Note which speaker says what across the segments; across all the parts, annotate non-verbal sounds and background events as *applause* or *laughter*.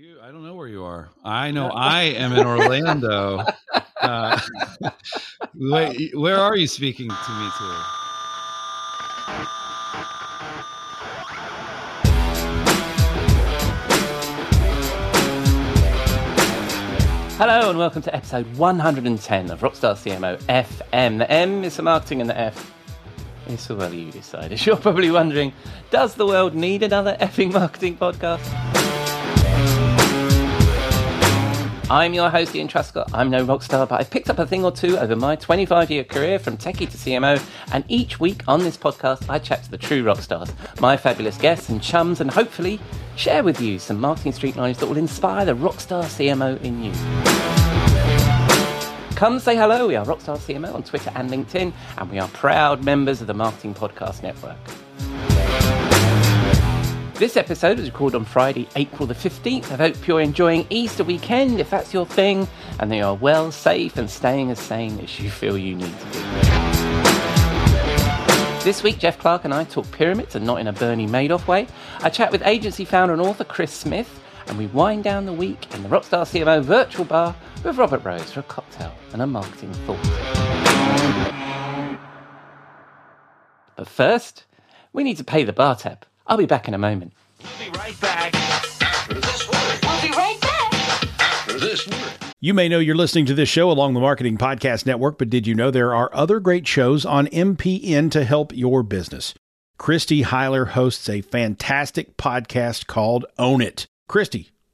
Speaker 1: You, I don't know where you are. I know *laughs* I am in Orlando. Uh, *laughs* wait, where are you speaking to me to?
Speaker 2: Hello and welcome to episode 110 of Rockstar CMO FM. The M is for marketing and the F is for well, you decide. As you're probably wondering, does the world need another effing marketing podcast? I'm your host, Ian Truscott. I'm no rock star, but I've picked up a thing or two over my 25 year career from techie to CMO. And each week on this podcast, I chat to the true rock stars, my fabulous guests and chums, and hopefully share with you some marketing street knowledge that will inspire the rockstar CMO in you. Come say hello. We are Rockstar CMO on Twitter and LinkedIn, and we are proud members of the Marketing Podcast Network. This episode was recorded on Friday, April the 15th. I hope you're enjoying Easter weekend if that's your thing, and you are well, safe, and staying as sane as you feel you need to be. This week, Jeff Clark and I talk pyramids and not in a Bernie Madoff way. I chat with agency founder and author Chris Smith, and we wind down the week in the Rockstar CMO virtual bar with Robert Rose for a cocktail and a marketing thought. But first, we need to pay the bar tab. I'll be back in a moment.
Speaker 3: We'll be right back.
Speaker 4: You may know you're listening to this show along the Marketing Podcast Network, but did you know there are other great shows on MPN to help your business? Christy Heiler hosts a fantastic podcast called Own It. Christy,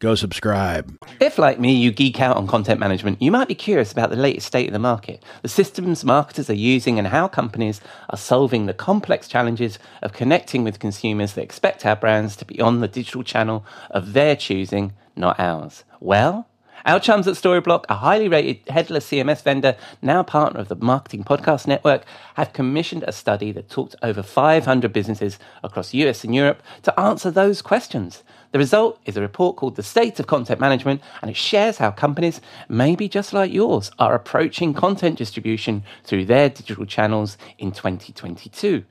Speaker 4: Go subscribe.
Speaker 2: If, like me, you geek out on content management, you might be curious about the latest state of the market, the systems marketers are using, and how companies are solving the complex challenges of connecting with consumers that expect our brands to be on the digital channel of their choosing, not ours. Well, our chums at Storyblok, a highly rated headless CMS vendor, now partner of the Marketing Podcast Network, have commissioned a study that talked to over 500 businesses across US and Europe to answer those questions. The result is a report called The State of Content Management, and it shares how companies, maybe just like yours, are approaching content distribution through their digital channels in 2022.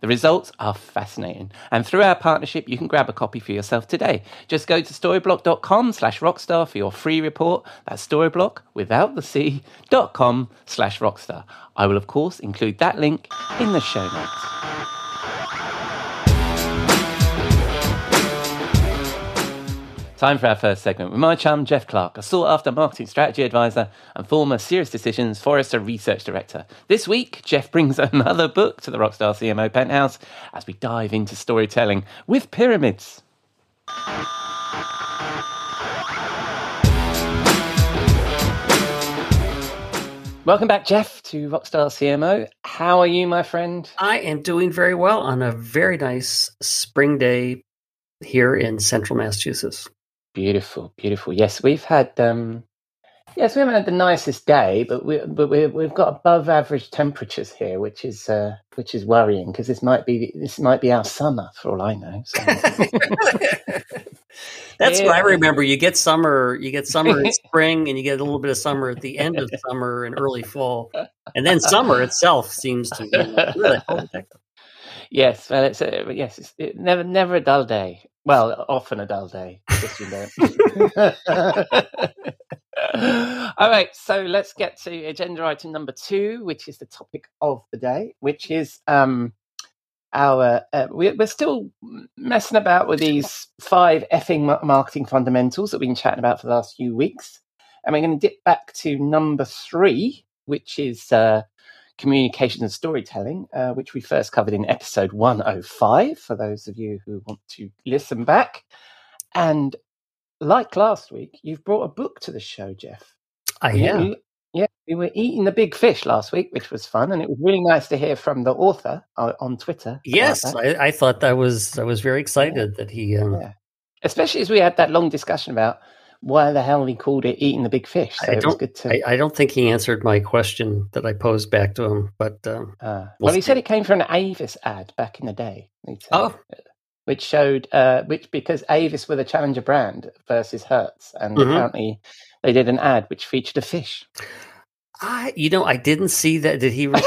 Speaker 2: The results are fascinating. And through our partnership, you can grab a copy for yourself today. Just go to storyblok.com slash rockstar for your free report. That's storyblok without the C dot com slash rockstar. I will, of course, include that link in the show notes. Time for our first segment with my chum, Jeff Clark, a sought after marketing strategy advisor and former SiriusDecisions Forrester Research Director. This week, Jeff brings *laughs* another book to the Rockstar CMO penthouse as we dive into storytelling with pyramids. Welcome back, Jeff, to Rockstar CMO. How are you, my friend?
Speaker 5: I am doing very well on a very nice spring day here in central Massachusetts.
Speaker 2: Beautiful, beautiful. Yes, we've had um yes, we haven't had the nicest day, but we but we we've got above average temperatures here, which is uh which is worrying because this might be this might be our summer for all I know. So. *laughs*
Speaker 5: That's what I remember. You get summer, you get summer in *laughs* spring, and you get a little bit of summer at the end of summer and early fall, and then summer itself seems to be really *laughs*
Speaker 2: Yes, well, it's a, yes, it's it, never never a dull day. Well, often a dull day. Just you know. *laughs* All right, so let's get to agenda item number two, which is the topic of the day, which is um, our. Uh, we're, we're still messing about with these five effing marketing fundamentals that we've been chatting about for the last few weeks, and we're going to dip back to number three, which is uh, communication and storytelling, uh, which we first covered in episode 105, for those of you who want to listen back. And like last week, you've brought a book to the show, Jeff.
Speaker 5: I am.
Speaker 2: Yeah, we were eating the big fish last week, which was fun, and it was really nice to hear from the author uh, on Twitter.
Speaker 5: Yes, I, I, thought that was I was very excited yeah. that he. Um...
Speaker 2: Yeah. Especially as we had that long discussion about why the hell he called it eating the big fish. So
Speaker 5: I don't-
Speaker 2: good to.
Speaker 5: I, I don't think he answered my question that I posed back to him, but um,
Speaker 2: uh,
Speaker 5: we'll
Speaker 2: he said it came from an Avis ad back in the day.
Speaker 5: oh,
Speaker 2: which showed uh, which because Avis were the challenger brand versus Hertz, and
Speaker 5: Mhm.
Speaker 2: apparently they did an ad which featured a fish.
Speaker 5: I you know I didn't see that. Did he? Re-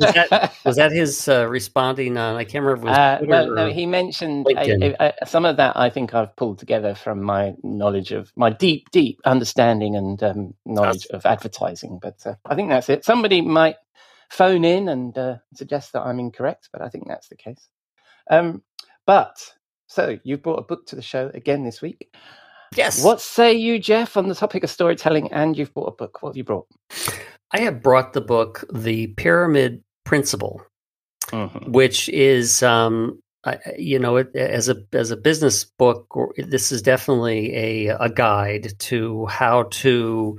Speaker 5: that- *laughs* was that his uh, responding on? I can't remember. Was
Speaker 2: Uh, no, no, he mentioned uh, uh, some of that. I think I've pulled together from my knowledge of my deep, deep understanding and um, knowledge of advertising. But uh, I think that's it. Somebody might phone in and uh, suggest that I'm incorrect, but I think that's the case. Um, but so you've brought a book to the show again this week.
Speaker 5: yes.
Speaker 2: What say you, Jeff, on the topic of storytelling? And you've brought a book. What have you brought?
Speaker 5: I have brought the book, The Pyramid Principle,
Speaker 2: Mhm.
Speaker 5: which is, um, I, you know, it, as a as a business book, or, this is definitely a a guide to how to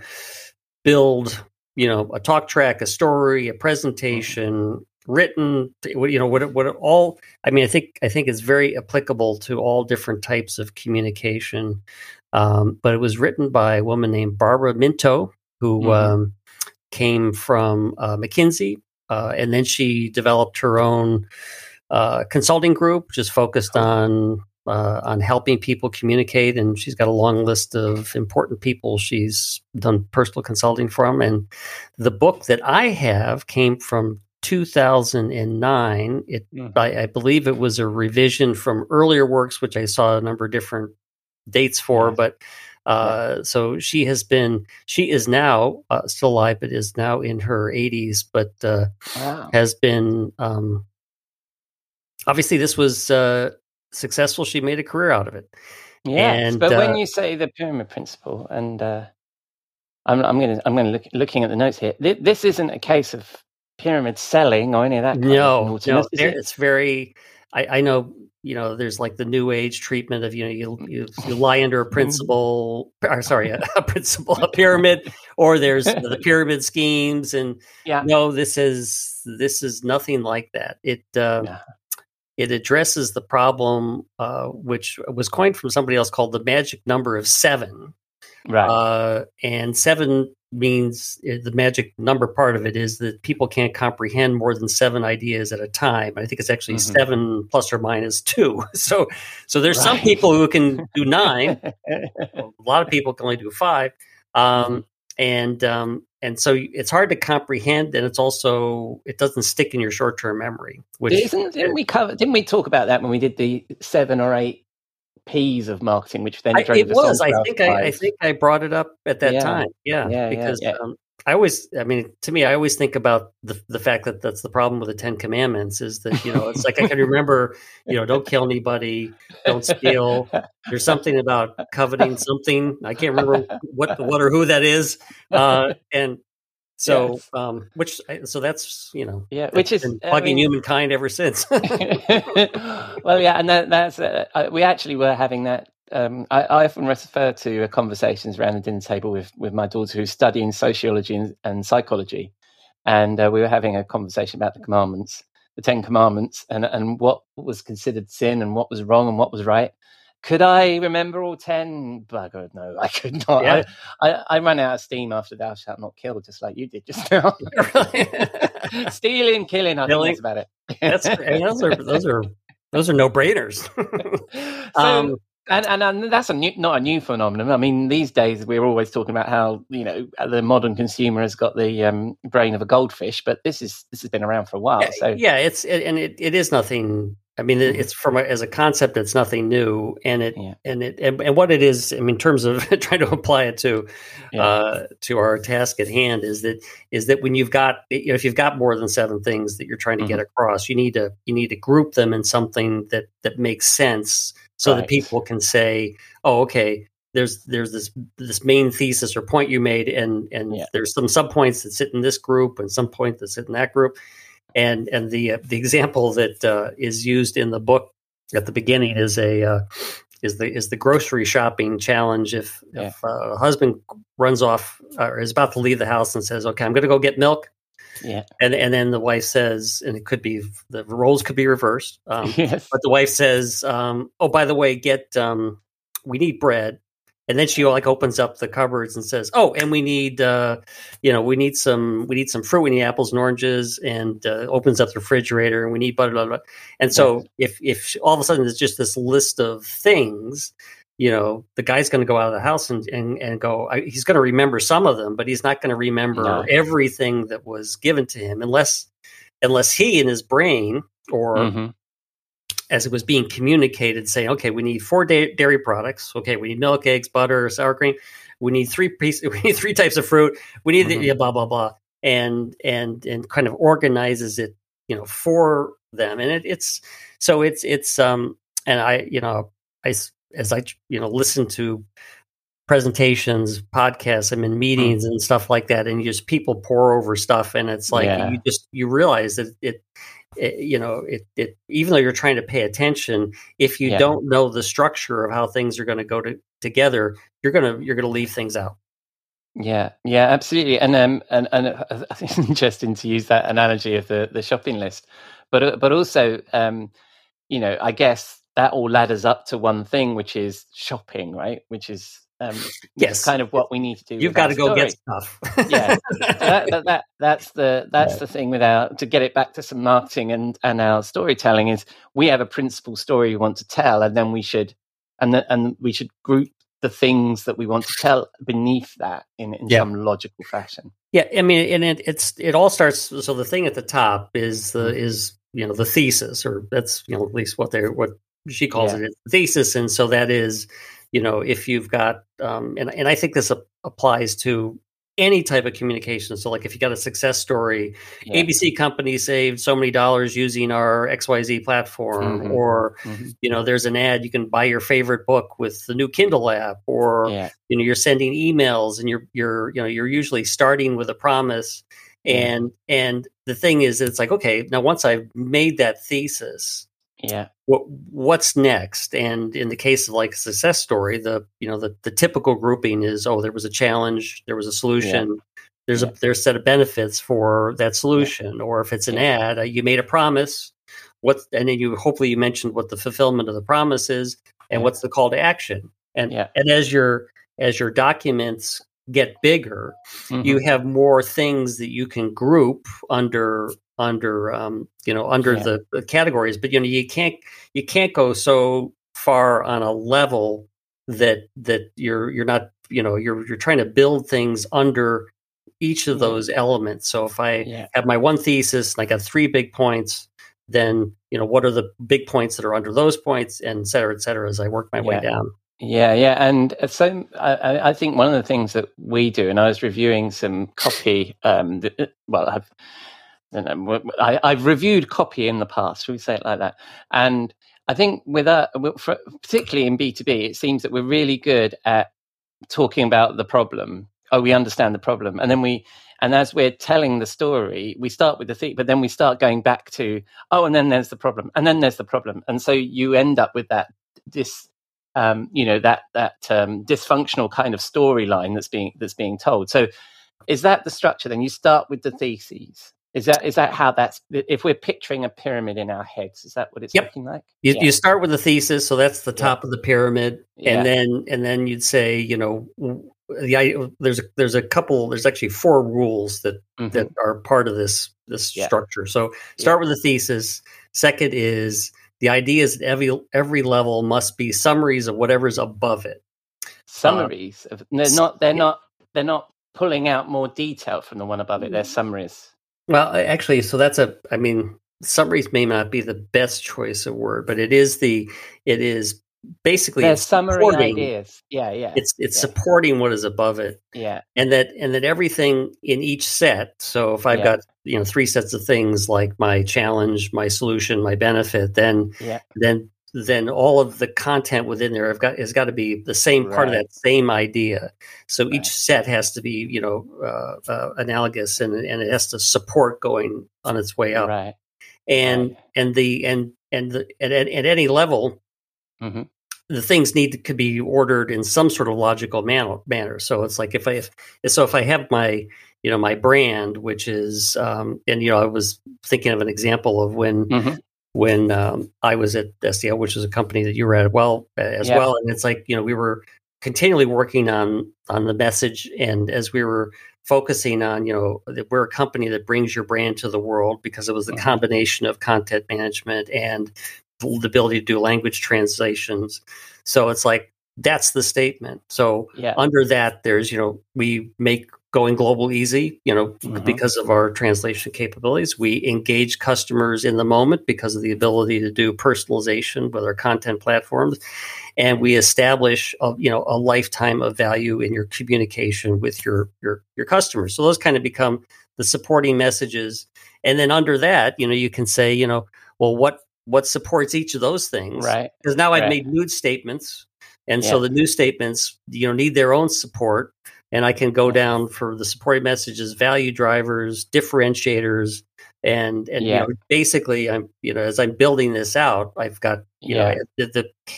Speaker 5: build, you know, a talk track, a story, a presentation, written, you know, what what all. I mean, I think I think it's very applicable to all different types of communication. Um, but it was written by a woman named Barbara Minto, who
Speaker 2: Mhm.
Speaker 5: um, came from uh, McKinsey, uh, and then she developed her own uh, consulting group, just focused on uh, on helping people communicate. And she's got a long list of important people she's done personal consulting from. And the book that I have came from 2009. It,
Speaker 2: Mhm.
Speaker 5: I, I believe, it was a revision from earlier works, which I saw a number of different dates for, but. Uh, so she has been, she is now uh, still alive, but is now in her 80s, but uh,
Speaker 2: Wow.
Speaker 5: has been um, obviously this was uh, successful. She made a career out of it.
Speaker 2: Yes,
Speaker 5: And,
Speaker 2: but when
Speaker 5: uh,
Speaker 2: you say the pyramid principle, and uh, I'm, I'm going to, I'm going to look looking at the notes here. This, this isn't a case of pyramid selling or any of that. Kind
Speaker 5: No,
Speaker 2: of
Speaker 5: no,
Speaker 2: naughtiness, is
Speaker 5: there-
Speaker 2: it?
Speaker 5: it's very. I, I know, you know, there's like the new age treatment of you know you you, you *laughs* lie under a principle, or sorry, a, a principle, a *laughs* pyramid, or there's *laughs* the pyramid schemes, and
Speaker 2: Yeah.
Speaker 5: no, this is this is nothing like that. It uh,
Speaker 2: Yeah.
Speaker 5: it addresses the problem, uh, which was coined from somebody else called the magic number of seven.
Speaker 2: Right.
Speaker 5: Uh, and seven means uh, the magic number part of it is that people can't comprehend more than seven ideas at a time. I think it's actually
Speaker 2: Mhm.
Speaker 5: seven plus or minus two. *laughs* So, so there's some people who can do nine. *laughs* a lot of people can only do five. Um,
Speaker 2: Mm-hmm.
Speaker 5: And um, and so it's hard to comprehend, and it's also it doesn't stick in your short term memory. Which
Speaker 2: Isn't, didn't we cover? Didn't we talk about that when we did the seven or eight P's of marketing, which then
Speaker 5: I,
Speaker 2: drove
Speaker 5: it was. I think I, I think I brought it up at that
Speaker 2: Yeah.
Speaker 5: time. Yeah,
Speaker 2: Yeah, yeah,
Speaker 5: because
Speaker 2: yeah.
Speaker 5: Um, I always, I mean, to me, I always think about the the fact that that's the problem with the Ten Commandments is that you know it's like I can remember, you know, don't kill anybody, don't steal. There's something about coveting something. I can't remember what what or who that is, uh, and so um, which so that's you know
Speaker 2: Yeah, which is
Speaker 5: been
Speaker 2: I
Speaker 5: bugging
Speaker 2: mean-
Speaker 5: humankind ever since. *laughs* *laughs*
Speaker 2: well, yeah, and that, that's uh, we actually were having that. Um, I, I often refer to uh, conversations around the dinner table with with my daughter who's studying sociology and, and psychology, and uh, we were having a conversation about the commandments, the Ten Commandments, and and what was considered sin and what was wrong and what was right. Could I remember all ten? Bugger, no, *laughs* I could not.
Speaker 5: Yeah.
Speaker 2: I, I, I ran out of steam after "Thou shalt not kill," just like you did just *laughs* now. *laughs* Stealing, killing, I
Speaker 5: Killing.
Speaker 2: think that's about it.
Speaker 5: that's those are those are those are no brainers.
Speaker 2: so,
Speaker 5: Um,
Speaker 2: and, and and that's a new, not a new phenomenon. I mean, these days we're always talking about how you know the modern consumer has got the um, brain of a goldfish, but this is this has been around for a while.
Speaker 5: yeah,
Speaker 2: so
Speaker 5: yeah, it's it, and it, it is nothing. I mean, it, it's from a, as a concept, it's nothing new, and it
Speaker 2: Yeah.
Speaker 5: and it and, and what it is. I mean, in terms of *laughs* trying to apply it to
Speaker 2: Yeah.
Speaker 5: uh, to our task at hand, is that is that when you've got you know if you've got more than seven things that you're trying to get
Speaker 2: Mm-hmm.
Speaker 5: across, you need to you need to group them in something that that makes sense, so that people can say, oh, okay. There's there's this this main thesis or point you made, and and
Speaker 2: Yeah.
Speaker 5: there's some subpoints that sit in this group and some point that sit in that group and and the uh, the example that uh, is used in the book at the beginning is a uh, is the is the grocery shopping challenge. If
Speaker 2: Yeah.
Speaker 5: if uh, a husband runs off or is about to leave the house and says, "Okay, I'm going to go get milk,"
Speaker 2: yeah,
Speaker 5: and and then the wife says, and it could be the roles could be reversed, um, *laughs*
Speaker 2: yes,
Speaker 5: but the wife says, um, "Oh, by the way, get um, we need bread." And then she like opens up the cupboards and says, "Oh, and we need, uh, you know, we need some, we need some fruit. We need apples and oranges." And uh, opens up the refrigerator, and we need butter. Blah, blah. And so, if if all of a sudden it's just this list of things, you know, the guy's going to go out of the house and and, and go. I, he's going to remember some of them, but he's not going to remember
Speaker 2: No.
Speaker 5: everything that was given to him, unless unless he in his brain or
Speaker 2: Mhm.
Speaker 5: As it was being communicated, saying, "Okay, we need four da- dairy products. Okay, we need milk, eggs, butter, sour cream. We need three pieces. *laughs* We need three types of fruit. We need the
Speaker 2: Mhm.
Speaker 5: yeah, blah blah blah." And and and kind of organizes it, you know, for them. And it, it's so it's it's um and I you know I as I you know listen to presentations, podcasts, I'm in meetings and stuff like that, and you just people pour over stuff, and it's like
Speaker 2: Yeah.
Speaker 5: you just you realize that it, it you know it it even though you're trying to pay attention, if you
Speaker 2: Yeah.
Speaker 5: don't know the structure of how things are going to go to, together, you're gonna you're gonna leave things out.
Speaker 2: Yeah, yeah, absolutely. And um, and and uh, *laughs* I think it's interesting to use that analogy of the the shopping list, but uh, but also, um, you know, I guess that all ladders up to one thing, which is shopping, right? Which is um,
Speaker 5: Yes.
Speaker 2: kind of what we need to do.
Speaker 5: You've got to go get stuff.
Speaker 2: Yeah. *laughs* That, that, that that's the that's the thing with our to get it back to some marketing and and our storytelling is we have a principal story we want to tell, and then we should and the, and we should group the things that we want to tell beneath that in, in
Speaker 5: Yeah.
Speaker 2: some logical fashion.
Speaker 5: Yeah, I mean, and it, it's it all starts. So the thing at the top is the is you know the thesis, or that's you know at least what they are what she calls
Speaker 2: Yeah.
Speaker 5: it, thesis, and so that is you know if you've got um, and and I think this ap- applies to any type of communication. So like if you got a success story,
Speaker 2: Yeah.
Speaker 5: ABC company saved so many dollars using our XYZ platform,
Speaker 2: Mhm.
Speaker 5: or
Speaker 2: Mhm.
Speaker 5: you know there's an ad you can buy your favorite book with the new Kindle app, or
Speaker 2: Yeah.
Speaker 5: you know you're sending emails and you're you're you know you're usually starting with a promise and and the thing is it's like okay now once i've made that thesis
Speaker 2: Yeah.
Speaker 5: what what's next and in the case of like a success story the you know the, the typical grouping is oh there was a challenge there was a solution there's
Speaker 2: Yeah.
Speaker 5: a there's a set of benefits for that solution or if it's an
Speaker 2: Yeah.
Speaker 5: ad uh, you made a promise what and then you hopefully you mentioned what the fulfillment of the promise is and
Speaker 2: Yeah.
Speaker 5: what's the call to action and
Speaker 2: Yeah.
Speaker 5: and as your as your documents get bigger
Speaker 2: Mhm.
Speaker 5: you have more things that you can group under under um, you know under
Speaker 2: Yeah.
Speaker 5: the, the categories but you know you can't you can't go so far on a level that that you're you're not you know you're you're trying to build things under each of
Speaker 2: Yeah.
Speaker 5: those elements so if i
Speaker 2: Yeah.
Speaker 5: have my one thesis and i got three big points then you know what are the big points that are under those points and et cetera et cetera as i work my way down
Speaker 2: Yeah, yeah, and uh, so I, I- I think one of the things that we do, and I was reviewing some copy. Um, that, well, I've Know, I, I've reviewed copy in the past. Should we say it like that? And I think with for, particularly in B two B, it seems that we're really good at talking about the problem. Oh, we understand the problem, and then we. And as we're telling the story, we start with the theme, but then we start going back to, oh, and then there's the problem, and then there's the problem, and so you end up with that this um, you know that that um, dysfunctional kind of storyline that's being that's being told. So, is that the structure? Then you start with the theses. Is that is that how that's if we're picturing a pyramid in our heads? Is that what it's
Speaker 5: Yep.
Speaker 2: looking like?
Speaker 5: You,
Speaker 2: Yeah.
Speaker 5: you start with the thesis, so that's the
Speaker 2: Yeah.
Speaker 5: top of the pyramid,
Speaker 2: Yeah.
Speaker 5: and then and then you'd say, you know, the I, there's a, there's a couple, there's actually four rules that
Speaker 2: Mhm.
Speaker 5: that are part of this this structure. So start with the thesis. Second is the idea is that every every level must be summaries of whatever's above it.
Speaker 2: summaries. Of, they're not. They're not. They're not pulling out more detail from the one above it. They're summaries.
Speaker 5: Well, actually, so that's a. I mean, summaries may not be the best choice of word, but it is the. It is basically it's
Speaker 2: summary ideas. Yeah, yeah,
Speaker 5: It's it's
Speaker 2: Yeah.
Speaker 5: supporting what is above it.
Speaker 2: yeah,
Speaker 5: and that and that everything in each set so if i've
Speaker 2: Yeah.
Speaker 5: got you know three sets of things like my challenge my solution my benefit then
Speaker 2: yeah,
Speaker 5: then then all of the content within there have got has got to be the same part of that same idea so
Speaker 2: Right.
Speaker 5: each set has to be you know uh, uh, analogous and and it has to support going on its way up
Speaker 2: right.
Speaker 5: and
Speaker 2: right.
Speaker 5: and the and and the, at, at, at any level
Speaker 2: hmm
Speaker 5: the things need to could be ordered in some sort of logical manner. manner. So it's like if I if, so if I have my you know my brand, which is um, and you know I was thinking of an example of when
Speaker 2: hmm
Speaker 5: when um, I was at SDL, which is a company that you were at well as
Speaker 2: Yeah.
Speaker 5: well, and it's like you know we were continually working on on the message, and as we were focusing on, you know, that we're a company that brings your brand to the world because it was the
Speaker 2: Mhm.
Speaker 5: combination of content management and the ability to do language translations. So it's like that's the statement. So
Speaker 2: Yeah.
Speaker 5: under that, there's you know we make going global easy. You know
Speaker 2: Mhm.
Speaker 5: because of our translation capabilities, we engage customers in the moment because of the ability to do personalization with our content platforms, and we establish a, you know a lifetime of value in your communication with your your your customers. So those kind of become the supporting messages, and then under that, you know, you can say, you know, well, what what supports each of those things,
Speaker 2: Right.
Speaker 5: because now I've made new statements, and so the new statements, you know, need their own support, and I can go down for the supporting messages, value drivers, differentiators, and and
Speaker 2: Yeah.
Speaker 5: you know, basically, I'm you know, as I'm building this out, I've got you
Speaker 2: Yeah.
Speaker 5: know the,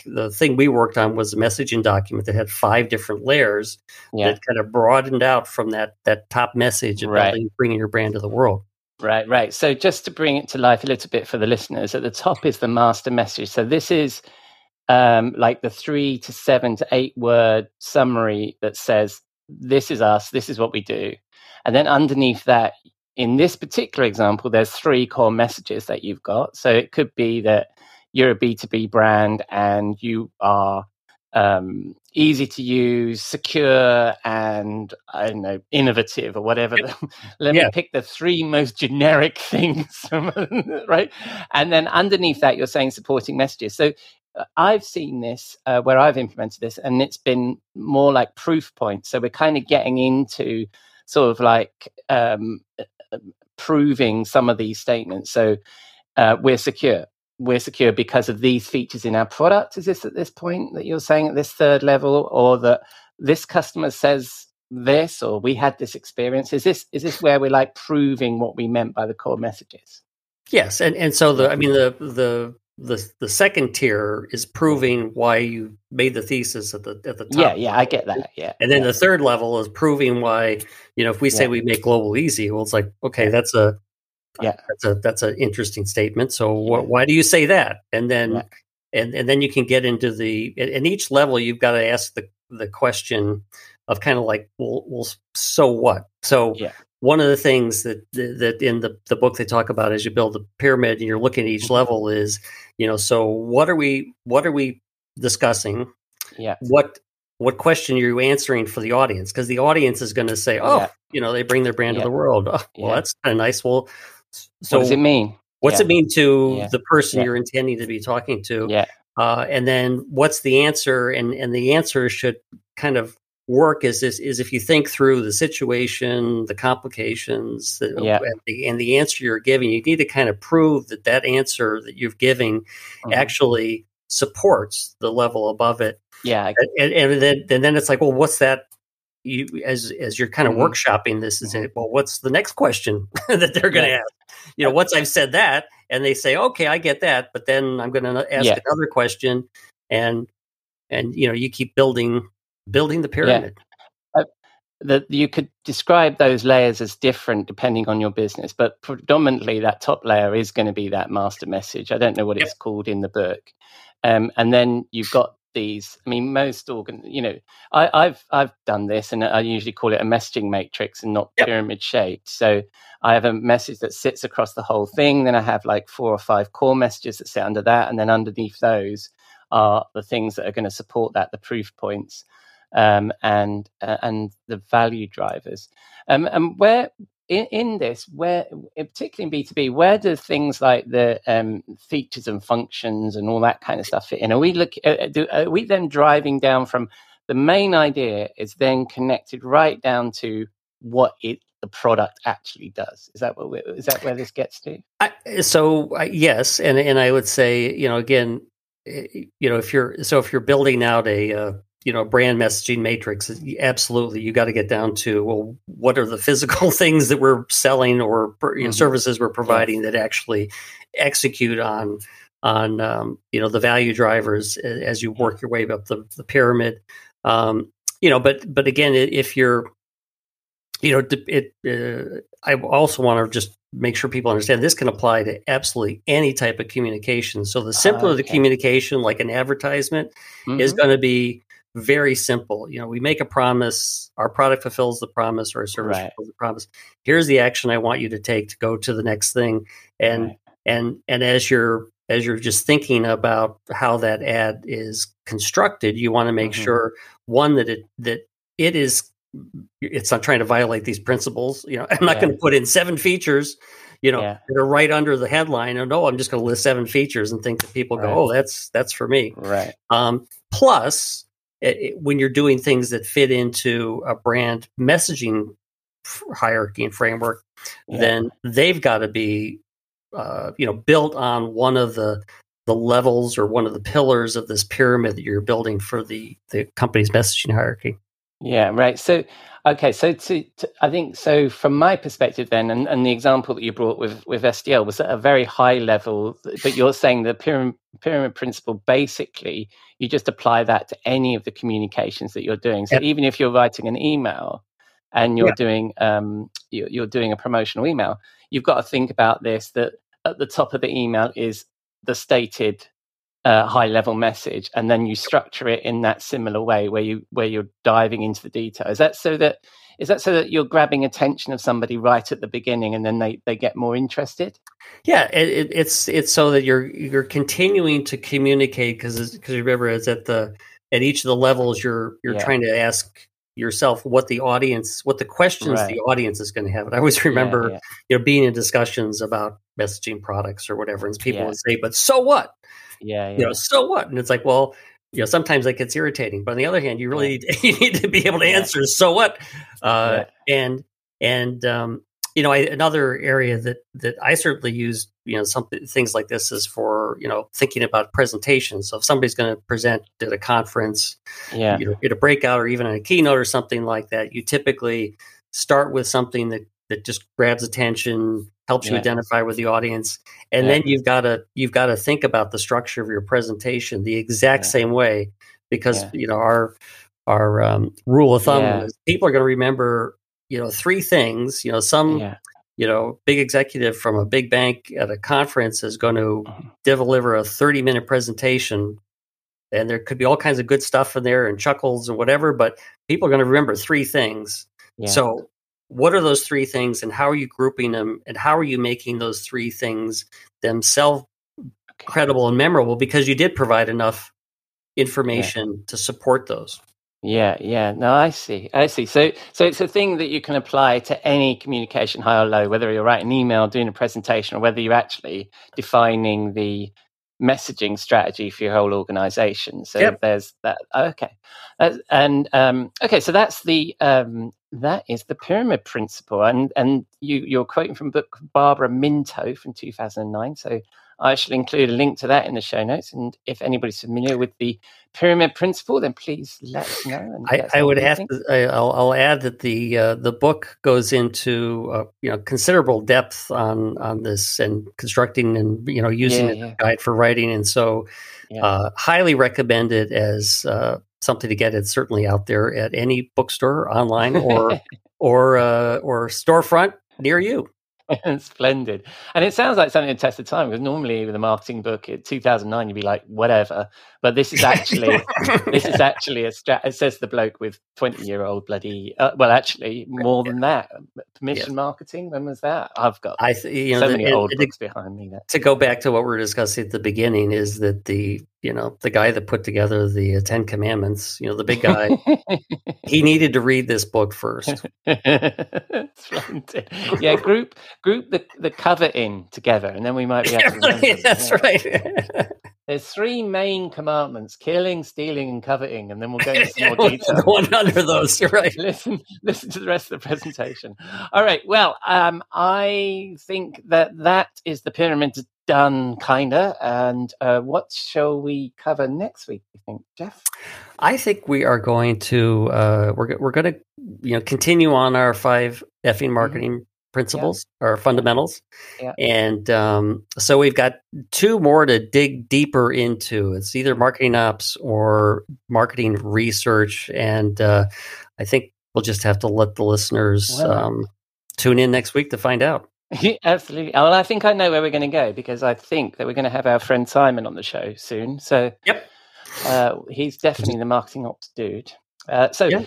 Speaker 5: the the thing we worked on was a messaging document that had five different layers
Speaker 2: Yeah.
Speaker 5: that kind of broadened out from that that top message of
Speaker 2: Right.
Speaker 5: bringing your brand to the world.
Speaker 2: Right, right. So just to bring it to life a little bit for the listeners, at the top is the master message. So this is um, like the three to seven to eight word summary that says, this is us, this is what we do. And then underneath that, in this particular example, there's three core messages that you've got. So it could be that you're a B2B brand and you are um, easy to use, secure, and I don't know, innovative or whatever. *laughs* Let
Speaker 5: Yeah.
Speaker 2: me pick the three most generic *laughs* things, *laughs* right? And then underneath that, you're saying supporting messages. So I've seen this uh, where I've implemented this, and it's been more like proof points. So we're kind of getting into sort of like um, uh, proving some of these statements. So uh, we're secure. We're secure because of these features in our product. Is this at this point that you're saying at this third level, or that this customer says this, or we had this experience? Is this is this where we're like proving what we meant by the core messages?
Speaker 5: Yes, and and so the I mean the the the the second tier is proving why you made the thesis at the at the top.
Speaker 2: Yeah, yeah, I get that. Yeah,
Speaker 5: And then
Speaker 2: yeah.
Speaker 5: the third level is proving why, you know, if we say
Speaker 2: Yeah.
Speaker 5: we make global easy, well, it's like, okay, that's a, uh,
Speaker 2: Yeah.
Speaker 5: that's a, that's an interesting statement. So wh- why do you say that? And then,
Speaker 2: Yeah.
Speaker 5: and, and then you can get into the, in in each level, you've got to ask the, the question of kind of like, well, well, so what? So
Speaker 2: Yeah.
Speaker 5: One of the things that, that in the, the book they talk about as you build the pyramid and you're looking at each
Speaker 2: Mhm.
Speaker 5: level is, you know, so what are we, what are we discussing?
Speaker 2: yeah,
Speaker 5: what what question are you answering for the audience because the audience is going to say oh
Speaker 2: Yeah.
Speaker 5: you know they bring their brand
Speaker 2: Yeah.
Speaker 5: to the world oh, well
Speaker 2: Yeah.
Speaker 5: that's kind of nice well so
Speaker 2: what does it mean?
Speaker 5: what's it mean to the person you're intending to be talking to
Speaker 2: Yeah,
Speaker 5: uh, and then what's the answer and and the answer should kind of work is is, is if you think through the situation the complications the,
Speaker 2: Yeah.
Speaker 5: and, the, and the answer you're giving you need to kind of prove that that answer that you're giving
Speaker 2: Mhm.
Speaker 5: actually supports the level above it
Speaker 2: yeah,
Speaker 5: and, and then and then it's like, well, what's that? You as as you're kind of
Speaker 2: Mhm.
Speaker 5: workshopping this is it. Well, what's the next question *laughs* that they're going to
Speaker 2: Yeah.
Speaker 5: ask? You know, once I've said that, and they say, okay, I get that, but then I'm going to ask
Speaker 2: Yeah.
Speaker 5: another question, and and you know, you keep building building the pyramid.
Speaker 2: that you could describe those layers as different depending on your business, but predominantly that top layer is going to be that master message. I don't know what
Speaker 5: Yep.
Speaker 2: it's called in the book, um, and then you've got these. I mean, most organ, you know, I, I've I've done this, and I usually call it a messaging matrix and not
Speaker 5: Yep.
Speaker 2: pyramid shaped. So I have a message that sits across the whole thing. Then I have like four or five core messages that sit under that, and then underneath those are the things that are going to support that, the proof points um, and uh, and the value drivers. Um, and where in, in this, where particularly in B two B, where do things like the um, features and functions and all that kind of stuff fit in? Are we look? Uh, do, are we then driving down from the main idea is then connected right down to what it the product actually does? Is that what we, is that where this gets to?
Speaker 5: I, so I, yes, and and I would say you know again, eh, you know if you're so if you're building out a uh, you know brand messaging matrix, absolutely you got to get down to well, what are the physical *laughs* things that we're selling or you know,
Speaker 2: Mhm.
Speaker 5: services we're providing that actually execute on on um, you know the value drivers as you work your way up the, the pyramid. Um, you know, but but again, if you're you know, it. Uh, I also want to just make sure people understand this can apply to absolutely any type of communication. So the simpler the communication, like an advertisement, is
Speaker 2: Mhm.
Speaker 5: going to be very simple. You know, we make a promise, our product fulfills the promise, or our service
Speaker 2: Right.
Speaker 5: fulfills the promise. Here's the action I want you to take to go to the next thing. And
Speaker 2: Right.
Speaker 5: and and as you're as you're just thinking about how that ad is constructed, you want to make
Speaker 2: Mhm.
Speaker 5: sure one that it that it is it's not trying to violate these principles. You know, *laughs* I'm not
Speaker 2: Yeah.
Speaker 5: going to put in seven features, you know,
Speaker 2: Yeah.
Speaker 5: that are right under the headline. And no, I'm just going to list seven features and think that people go, oh, that's that's for me.
Speaker 2: Right.
Speaker 5: Um, plus, it, it- when you're doing things that fit into a brand messaging hierarchy and framework,
Speaker 2: Yeah.
Speaker 5: then they've got to be, uh, you know, built on one of the the levels or one of the pillars of this pyramid that you're building for the the company's messaging hierarchy.
Speaker 2: Yeah, right. So, okay, so to, to I think so from my perspective then, and, and the example that you brought with with SDL was at a very high level, but you're saying the pyramid pyramid principle basically you just apply that to any of the communications that you're doing. So even if you're writing an email and you're
Speaker 5: Yeah.
Speaker 2: doing um you're, you're doing a promotional email, you've got to think about this that at the top of the email is the stated uh, high level message and then you structure it in that similar way where you where you're diving into the detail is that so that is that so that you're grabbing attention of somebody right at the beginning and then they they get more interested
Speaker 5: Yeah, it, it, it's it's so that you're you're continuing to communicate because because remember it's at the at each of the levels you're you're
Speaker 2: Yeah.
Speaker 5: trying to ask yourself what the audience what the questions
Speaker 2: Right.
Speaker 5: the audience is going to have. And I always remember
Speaker 2: yeah,
Speaker 5: you know being in discussions about messaging products or whatever, and people
Speaker 2: Yeah.
Speaker 5: would say, "But so what?
Speaker 2: yeah yeah,
Speaker 5: You know, so what?" And it's like, well. You know, sometimes that gets irritating, but on the other hand, you really need, *laughs* you need to be able to
Speaker 2: Yeah.
Speaker 5: answer. So what? Uh, And and um, you know, I, another area that that I certainly use, you know, something things like this is for you know thinking about presentations. So if somebody's going to present at a conference,
Speaker 2: yeah
Speaker 5: you know, at a breakout or even in a keynote or something like that, you typically start with something that that just grabs attention, helps you identify with the audience, and
Speaker 2: Yeah.
Speaker 5: then you've got to you've got to think about the structure of your presentation the exact
Speaker 2: Yeah.
Speaker 5: same way because
Speaker 2: Yeah.
Speaker 5: you know our our um, rule of thumb
Speaker 2: Yeah.
Speaker 5: is people are going to remember you know three things. You know, some
Speaker 2: yeah
Speaker 5: you know, big executive from a big bank at a conference is going to
Speaker 2: Mhm.
Speaker 5: deliver a 30 minute presentation. And there could be all kinds of good stuff in there and chuckles and whatever, but people are going to remember three things.
Speaker 2: yeah
Speaker 5: So, what are those three things and how are you grouping them and how are you making those three things themselves
Speaker 2: Okay.
Speaker 5: credible and memorable because you did provide enough information to support those?
Speaker 2: Yeah, yeah. No, I see. I see. So, so it's a thing that you can apply to any communication, high or low, whether you're writing an email, doing a presentation, or whether you're actually defining the messaging strategy for your whole organization. So
Speaker 5: Yep.
Speaker 2: there's that. Okay, and um, okay. So that's the um, that is the pyramid principle, and and you you're quoting from book Barbara Minto from 2009. So I shall include a link to that in the show notes. And if anybody's familiar with the pyramid principle, then please let us know. And
Speaker 5: I, I would
Speaker 2: what you
Speaker 5: have to. I, I'll, I'll add that the uh, the book goes into uh, you know considerable depth on on this and constructing and you know using
Speaker 2: Yeah,
Speaker 5: it as a guide for writing, and so
Speaker 2: Yeah.
Speaker 5: uh, highly recommend it as uh, something to get. It's certainly out there at any bookstore, online, or *laughs* or uh, or storefront near you. *laughs*
Speaker 2: Splendid. And it sounds like something to test the time because normally with a marketing book in 2009, you'd be like, whatever. But this is *laughs* actually, this is actually a strat. It says the bloke with 20 year old bloody, uh, well, actually more than that. Permission marketing. When was that? I've got
Speaker 5: I th- you know
Speaker 2: so
Speaker 5: the-
Speaker 2: many old
Speaker 5: and
Speaker 2: books behind me that.
Speaker 5: to go back to what we were discussing at the beginning is that the you know the guy that put together the uh, Ten Commandments, you know the big guy, he *laughs* needed to read this book first. *laughs*
Speaker 2: Yeah, group group the, the cover in together, and then we might be able to them.
Speaker 5: That's
Speaker 2: Yeah.
Speaker 5: right. *laughs*
Speaker 2: There's three main commandments: killing, stealing, and coveting, and then we'll go into *laughs* some more detail.
Speaker 5: one under those, you're right. *laughs*
Speaker 2: listen, listen to the rest of the presentation. All right. Well, um, I think that that is the pyramid done, kinda. And uh, what shall we cover next week? You think, Jeff?
Speaker 5: I think we are going to uh, we're we're going to you know continue on our five effing marketing principles or fundamentals,
Speaker 2: Yeah.
Speaker 5: and um, so we've got two more to dig deeper into. It's either marketing ops or marketing research, and uh, I think we'll just have to let the listeners
Speaker 2: Well.
Speaker 5: um, tune in next week to find out. *laughs*
Speaker 2: Absolutely. Well, I think I know where we're going to go because I think that we're going to have our friend Simon on the show soon. So
Speaker 5: Yep.
Speaker 2: Uh, he's definitely the marketing ops dude. Uh, so,
Speaker 5: Yeah.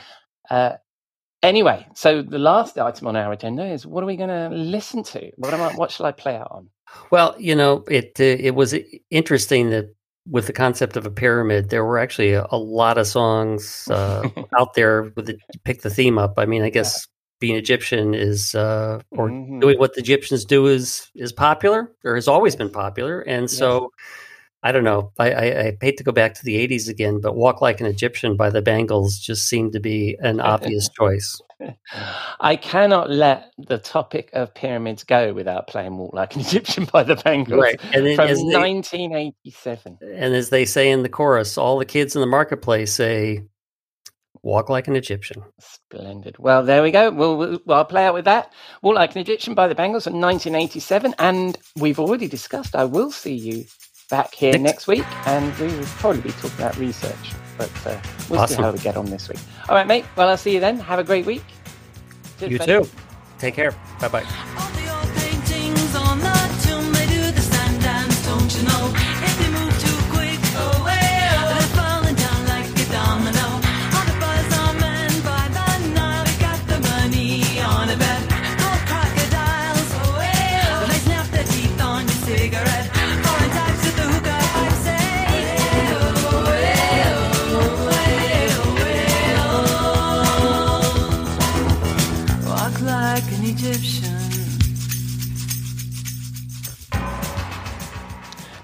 Speaker 2: Anyway, so the last item on our agenda is what are we going to listen to? What am I? What shall I play out on?
Speaker 5: Well, you know, it uh, it was interesting that with the concept of a pyramid, there were actually a, a lot of songs uh, *laughs* out there with the pick the theme up. I mean, I guess being Egyptian is uh, or
Speaker 2: Mhm.
Speaker 5: doing what the Egyptians do is is popular or has always been popular, and so. I don't know. I, I, I hate to go back to the '80s again, but "Walk Like an Egyptian" by the Bangles just seemed to be an obvious *laughs* choice.
Speaker 2: I cannot let the topic of pyramids go without playing "Walk Like an Egyptian" by the Bangles
Speaker 5: Right, and then
Speaker 2: from
Speaker 5: as they-
Speaker 2: 1987.
Speaker 5: And as they say in the chorus, all the kids in the marketplace say, "Walk like an Egyptian."
Speaker 2: Splendid. Well, there we go. We'll, we'll, well, I'll play out with that. Walk Like an Egyptian by the Bangles from 1987. And we've already discussed, I will see you back here
Speaker 5: Next-
Speaker 2: next, week. And we will probably be talking about research. But uh, we'll see how we get on this week. All right, mate. Well, I'll see you then. Have a great week. Cheers,
Speaker 5: You
Speaker 2: buddy.
Speaker 5: too. Take care. Bye bye.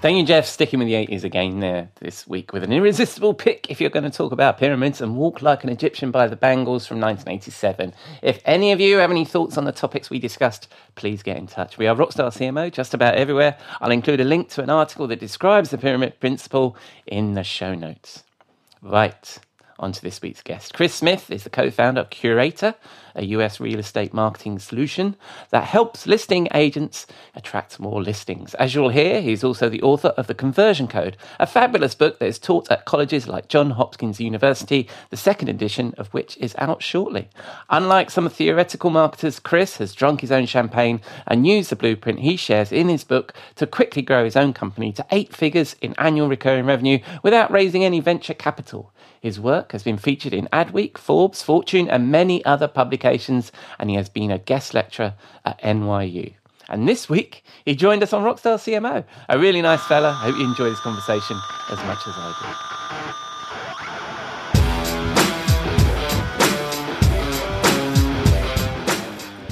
Speaker 2: Thank you, Jeff. Sticking with the 80s again there this week with an irresistible pick if you're going to talk about pyramids and Walk Like an Egyptian by the Bangles from 1987. If any of you have any thoughts on the topics we discussed, please get in touch. We are Rockstar CMO just about everywhere. I'll include a link to an article that describes the pyramid principle in the show notes. Right, on to this week's guest. Chris Smith is the co founder of Curaytor, a US real estate marketing solution that helps listing agents attract more listings. As you'll hear, he's also the author of The Conversion Code, a fabulous book that is taught at colleges like Johns Hopkins University, the second edition of which is out shortly. Unlike some theoretical marketers, Chris has drunk his own champagne and used the blueprint he shares in his book to quickly grow his own company to eight figures in annual recurring revenue without raising any venture capital. His work has been featured in Adweek, Forbes, Fortune, and many other publications, and he has been a guest lecturer at NYU. And this week, he joined us on Rockstar CMO. A really nice fella. I Hope you enjoy this conversation as much as I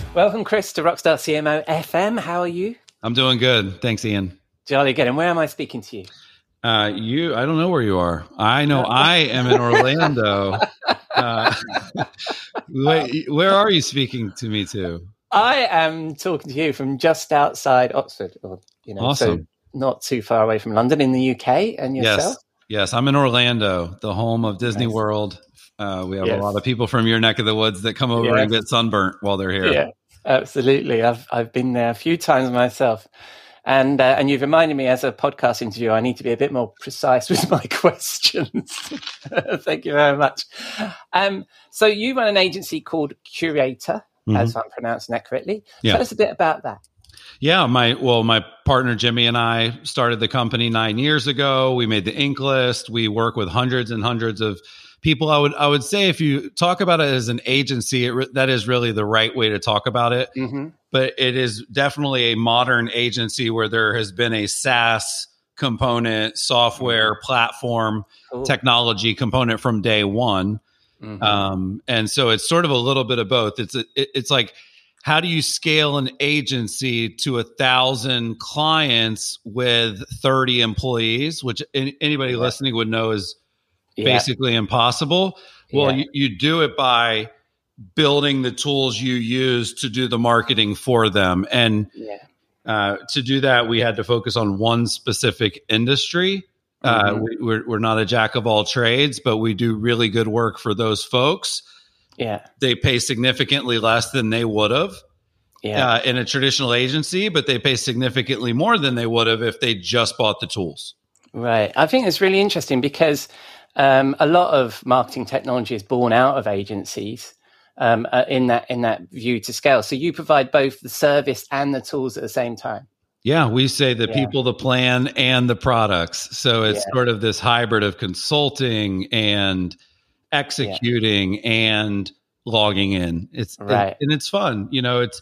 Speaker 2: do. Welcome, Chris, to Rockstar CMO FM. How are you?
Speaker 1: I'm doing good. Thanks, Ian.
Speaker 2: Jolly good. And where am I speaking to you?
Speaker 1: Uh, you, I don't know where you are. I know *laughs* I am in Orlando. Uh, *laughs* wait, where are you speaking to me to?
Speaker 2: I am talking to you from just outside Oxford, or you know, so
Speaker 1: Awesome.
Speaker 2: not too far away from London in the UK. And yourself?
Speaker 1: Yes, yes, I'm in Orlando, the home of Disney
Speaker 2: Nice.
Speaker 1: World. Uh, we have
Speaker 2: Yes.
Speaker 1: a lot of people from your neck of the woods that come over and get sunburnt while they're here.
Speaker 2: Yeah, absolutely. I've I've been there a few times myself, and uh, and you've reminded me as a podcast interviewer, I need to be a bit more precise with my *laughs* questions. *laughs* Thank you very much. Um, so you run an agency called Curaytor, as I'm pronouncing that correctly.
Speaker 1: Mm-hmm. Yeah.
Speaker 2: Tell us a bit about that.
Speaker 1: Yeah, my well, my partner Jimmy and I started the company nine years ago. We made the Inc. List. We work with hundreds and hundreds of people. I would I would say if you talk about it as an agency, it that is really the right way to talk about it.
Speaker 2: Mm-hmm.
Speaker 1: But it is definitely a modern agency where there has been a SaaS component, software platform,
Speaker 2: Cool.
Speaker 1: technology component from day one.
Speaker 2: Mhm.
Speaker 1: Um, and so it's sort of a little bit of both. It's a, it, it's like how do you scale an agency to a thousand clients with 30 employees, which an- anybody listening would know is
Speaker 2: Yeah.
Speaker 1: basically impossible. Well,
Speaker 2: Yeah.
Speaker 1: you, you do it by building the tools you use to do the marketing for them. And
Speaker 2: yeah.
Speaker 1: uh, to do that, we had to focus on one specific industry. Uh,
Speaker 2: Mhm.
Speaker 1: we, we're, we're not a jack of all trades, but we do really good work for those folks.
Speaker 2: Yeah.
Speaker 1: They pay significantly less than they would have
Speaker 2: Yeah.
Speaker 1: uh, in a traditional agency, but they pay significantly more than they would have if they just bought the tools.
Speaker 2: Right. I think it's really interesting because um, a lot of marketing technology is born out of agencies um, uh, in that in that view to scale. So you provide both the service and the tools at the same time.
Speaker 1: Yeah, we say the
Speaker 2: Yeah.
Speaker 1: people, the plan, and the products. So it's
Speaker 2: Yeah.
Speaker 1: sort of this hybrid of consulting and executing and logging in. It's it-
Speaker 2: Right.
Speaker 1: and it's fun. You know, it's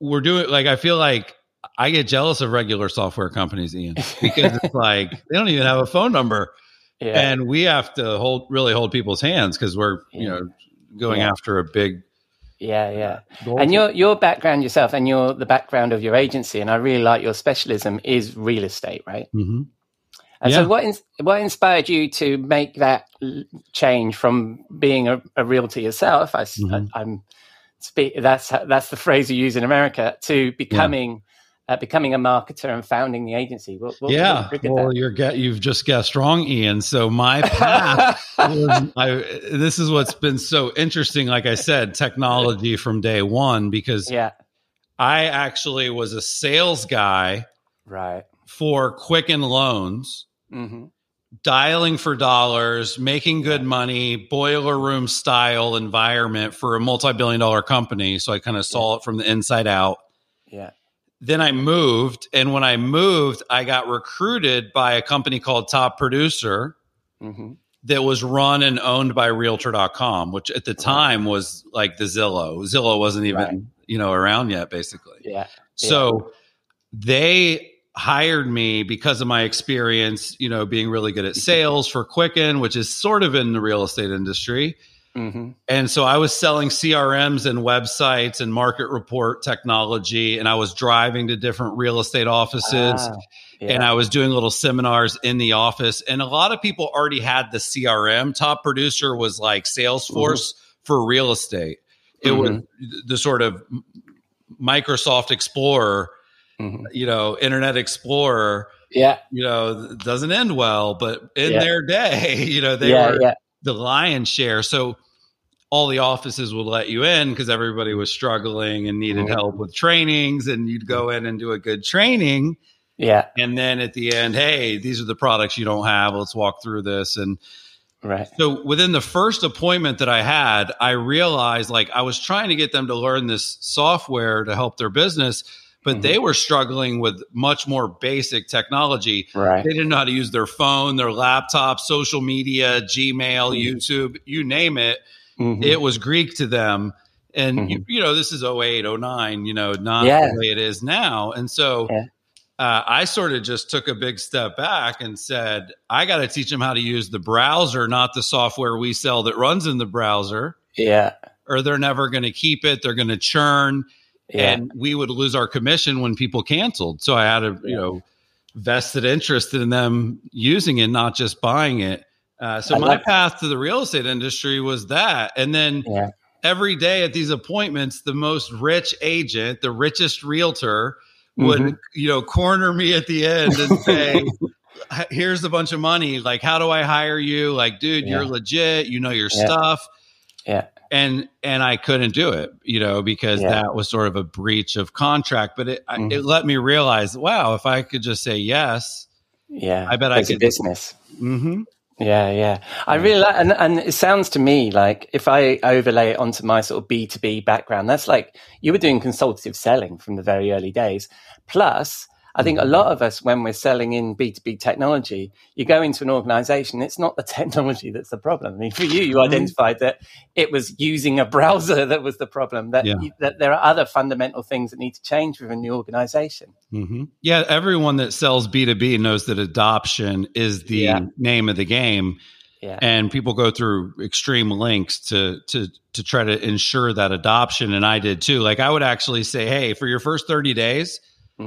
Speaker 1: we're doing like I feel like I get jealous of regular software companies, Ian, because it's like they don't even have a phone number,
Speaker 2: Yeah.
Speaker 1: and we have to hold really hold people's hands because we're you know going
Speaker 2: Yeah.
Speaker 1: after a big
Speaker 2: yeah, yeah.
Speaker 1: goal.
Speaker 2: And your your background yourself and your the background of your agency, and I really like your specialism is real estate, right?
Speaker 1: Mhm.
Speaker 2: And
Speaker 1: Yeah.
Speaker 2: so, what ins- what inspired you to make that change from being a, a realtor yourself? I, am spe- that's that's the phrase you use in America to becoming uh, becoming a marketer and founding the agency. What, what,
Speaker 1: yeah,
Speaker 2: what triggered
Speaker 1: well,
Speaker 2: that?
Speaker 1: you're get you've just guessed wrong, Ian. So my path *laughs* was, I, this is what's been so interesting. Like I said, technology from day one because
Speaker 2: yeah,
Speaker 1: I actually was a sales guy
Speaker 2: right.
Speaker 1: for Quicken Loans,
Speaker 2: hmm
Speaker 1: dialing for dollars, making good money, boiler room style environment for a multi-billion dollar company. So I kind of saw it from the inside out.
Speaker 2: Yeah,
Speaker 1: then I moved. And when I moved, I got recruited by a company called Top Producer
Speaker 2: hmm
Speaker 1: that was run and owned by Realtor.com, which at the time was like the Zillow. Zillow wasn't even,
Speaker 2: Right.
Speaker 1: you know, around yet, basically.
Speaker 2: yeah,
Speaker 1: So they hired me because of my experience, you know, being really good at sales for Quicken, which is sort of in the real estate industry.
Speaker 2: Hmm
Speaker 1: And so I was selling CRMs and websites and market report technology, and I was driving to different real estate offices
Speaker 2: Ah, yeah.
Speaker 1: and I was doing little seminars in the office. And a lot of people already had the CRM. Top producer was like Salesforce for real estate. It was the sort of Microsoft Explorer,
Speaker 2: Mhm.
Speaker 1: you know, Internet Explorer,
Speaker 2: yeah,
Speaker 1: you know, doesn't end well, but in
Speaker 2: Yeah.
Speaker 1: their day, *laughs* you know, they
Speaker 2: yeah,
Speaker 1: were
Speaker 2: yeah,
Speaker 1: the lion's share. So all the offices would let you in because everybody was struggling and needed
Speaker 2: Mhm.
Speaker 1: help with trainings, and you'd go in and do a good training.
Speaker 2: yeah,
Speaker 1: And then at the end, hey, these are the products you don't have. Let's walk through this. And
Speaker 2: right.
Speaker 1: so within the first appointment that I had, I realized like I was trying to get them to learn this software to help their business, but
Speaker 2: Mhm.
Speaker 1: they were struggling with much more basic technology.
Speaker 2: Right.
Speaker 1: They didn't know how to use their phone, their laptop, social media, Gmail,
Speaker 2: Mhm.
Speaker 1: YouTube, you name it.
Speaker 2: Mhm.
Speaker 1: It was Greek to them. And, you,
Speaker 2: Mhm.
Speaker 1: you know, this is 08, 09, you know, not
Speaker 2: Yeah.
Speaker 1: the way it is now. And so
Speaker 2: Yeah.
Speaker 1: uh, I sort of just took a big step back and said, I got to teach them how to use the browser, not the software we sell that runs in the browser,
Speaker 2: yeah,
Speaker 1: or they're never going to keep it. They're going to churn
Speaker 2: yeah,
Speaker 1: and we would lose our commission when people canceled. So I had a, you know, vested interest in them using it, not just buying it. Uh, so
Speaker 2: I
Speaker 1: my
Speaker 2: like-
Speaker 1: path to the real estate industry was that. And then
Speaker 2: yeah.
Speaker 1: every day at these appointments, the most rich agent, the richest realtor would,
Speaker 2: Mhm.
Speaker 1: you know, corner me at the end and say, *laughs* here's a bunch of money. Like, how do I hire you? Like, dude, you're legit. You know your
Speaker 2: Yeah.
Speaker 1: stuff.
Speaker 2: Yeah.
Speaker 1: And, and I couldn't do it, you know, because
Speaker 2: Yeah.
Speaker 1: that was sort of a breach of contract, but it, I
Speaker 2: Mhm.
Speaker 1: it let me realize, wow, if I could just say yes,
Speaker 2: Yeah,
Speaker 1: I bet I could-
Speaker 2: business.
Speaker 1: mm-hmm.
Speaker 2: Yeah, yeah. I really like, and, and it sounds to me like if I overlay it onto my sort of B2B background, that's like you were doing consultative selling from the very early days. Plus, I think a lot of us, when we're selling in B2B technology, you go into an organization, it's not the *laughs* technology that's the problem. I mean, for you, you identified that it was using a browser *laughs* that was the problem, that,
Speaker 1: Yeah.
Speaker 2: you, that there are other fundamental things that need to change within the organization.
Speaker 1: hmm Yeah, everyone that sells B2B knows that adoption is the
Speaker 2: Yeah.
Speaker 1: name of the game.
Speaker 2: Yeah.
Speaker 1: And people go through extreme lengths to to to try to ensure that adoption. And I did too. Like I would actually say, hey, for your first 30 days,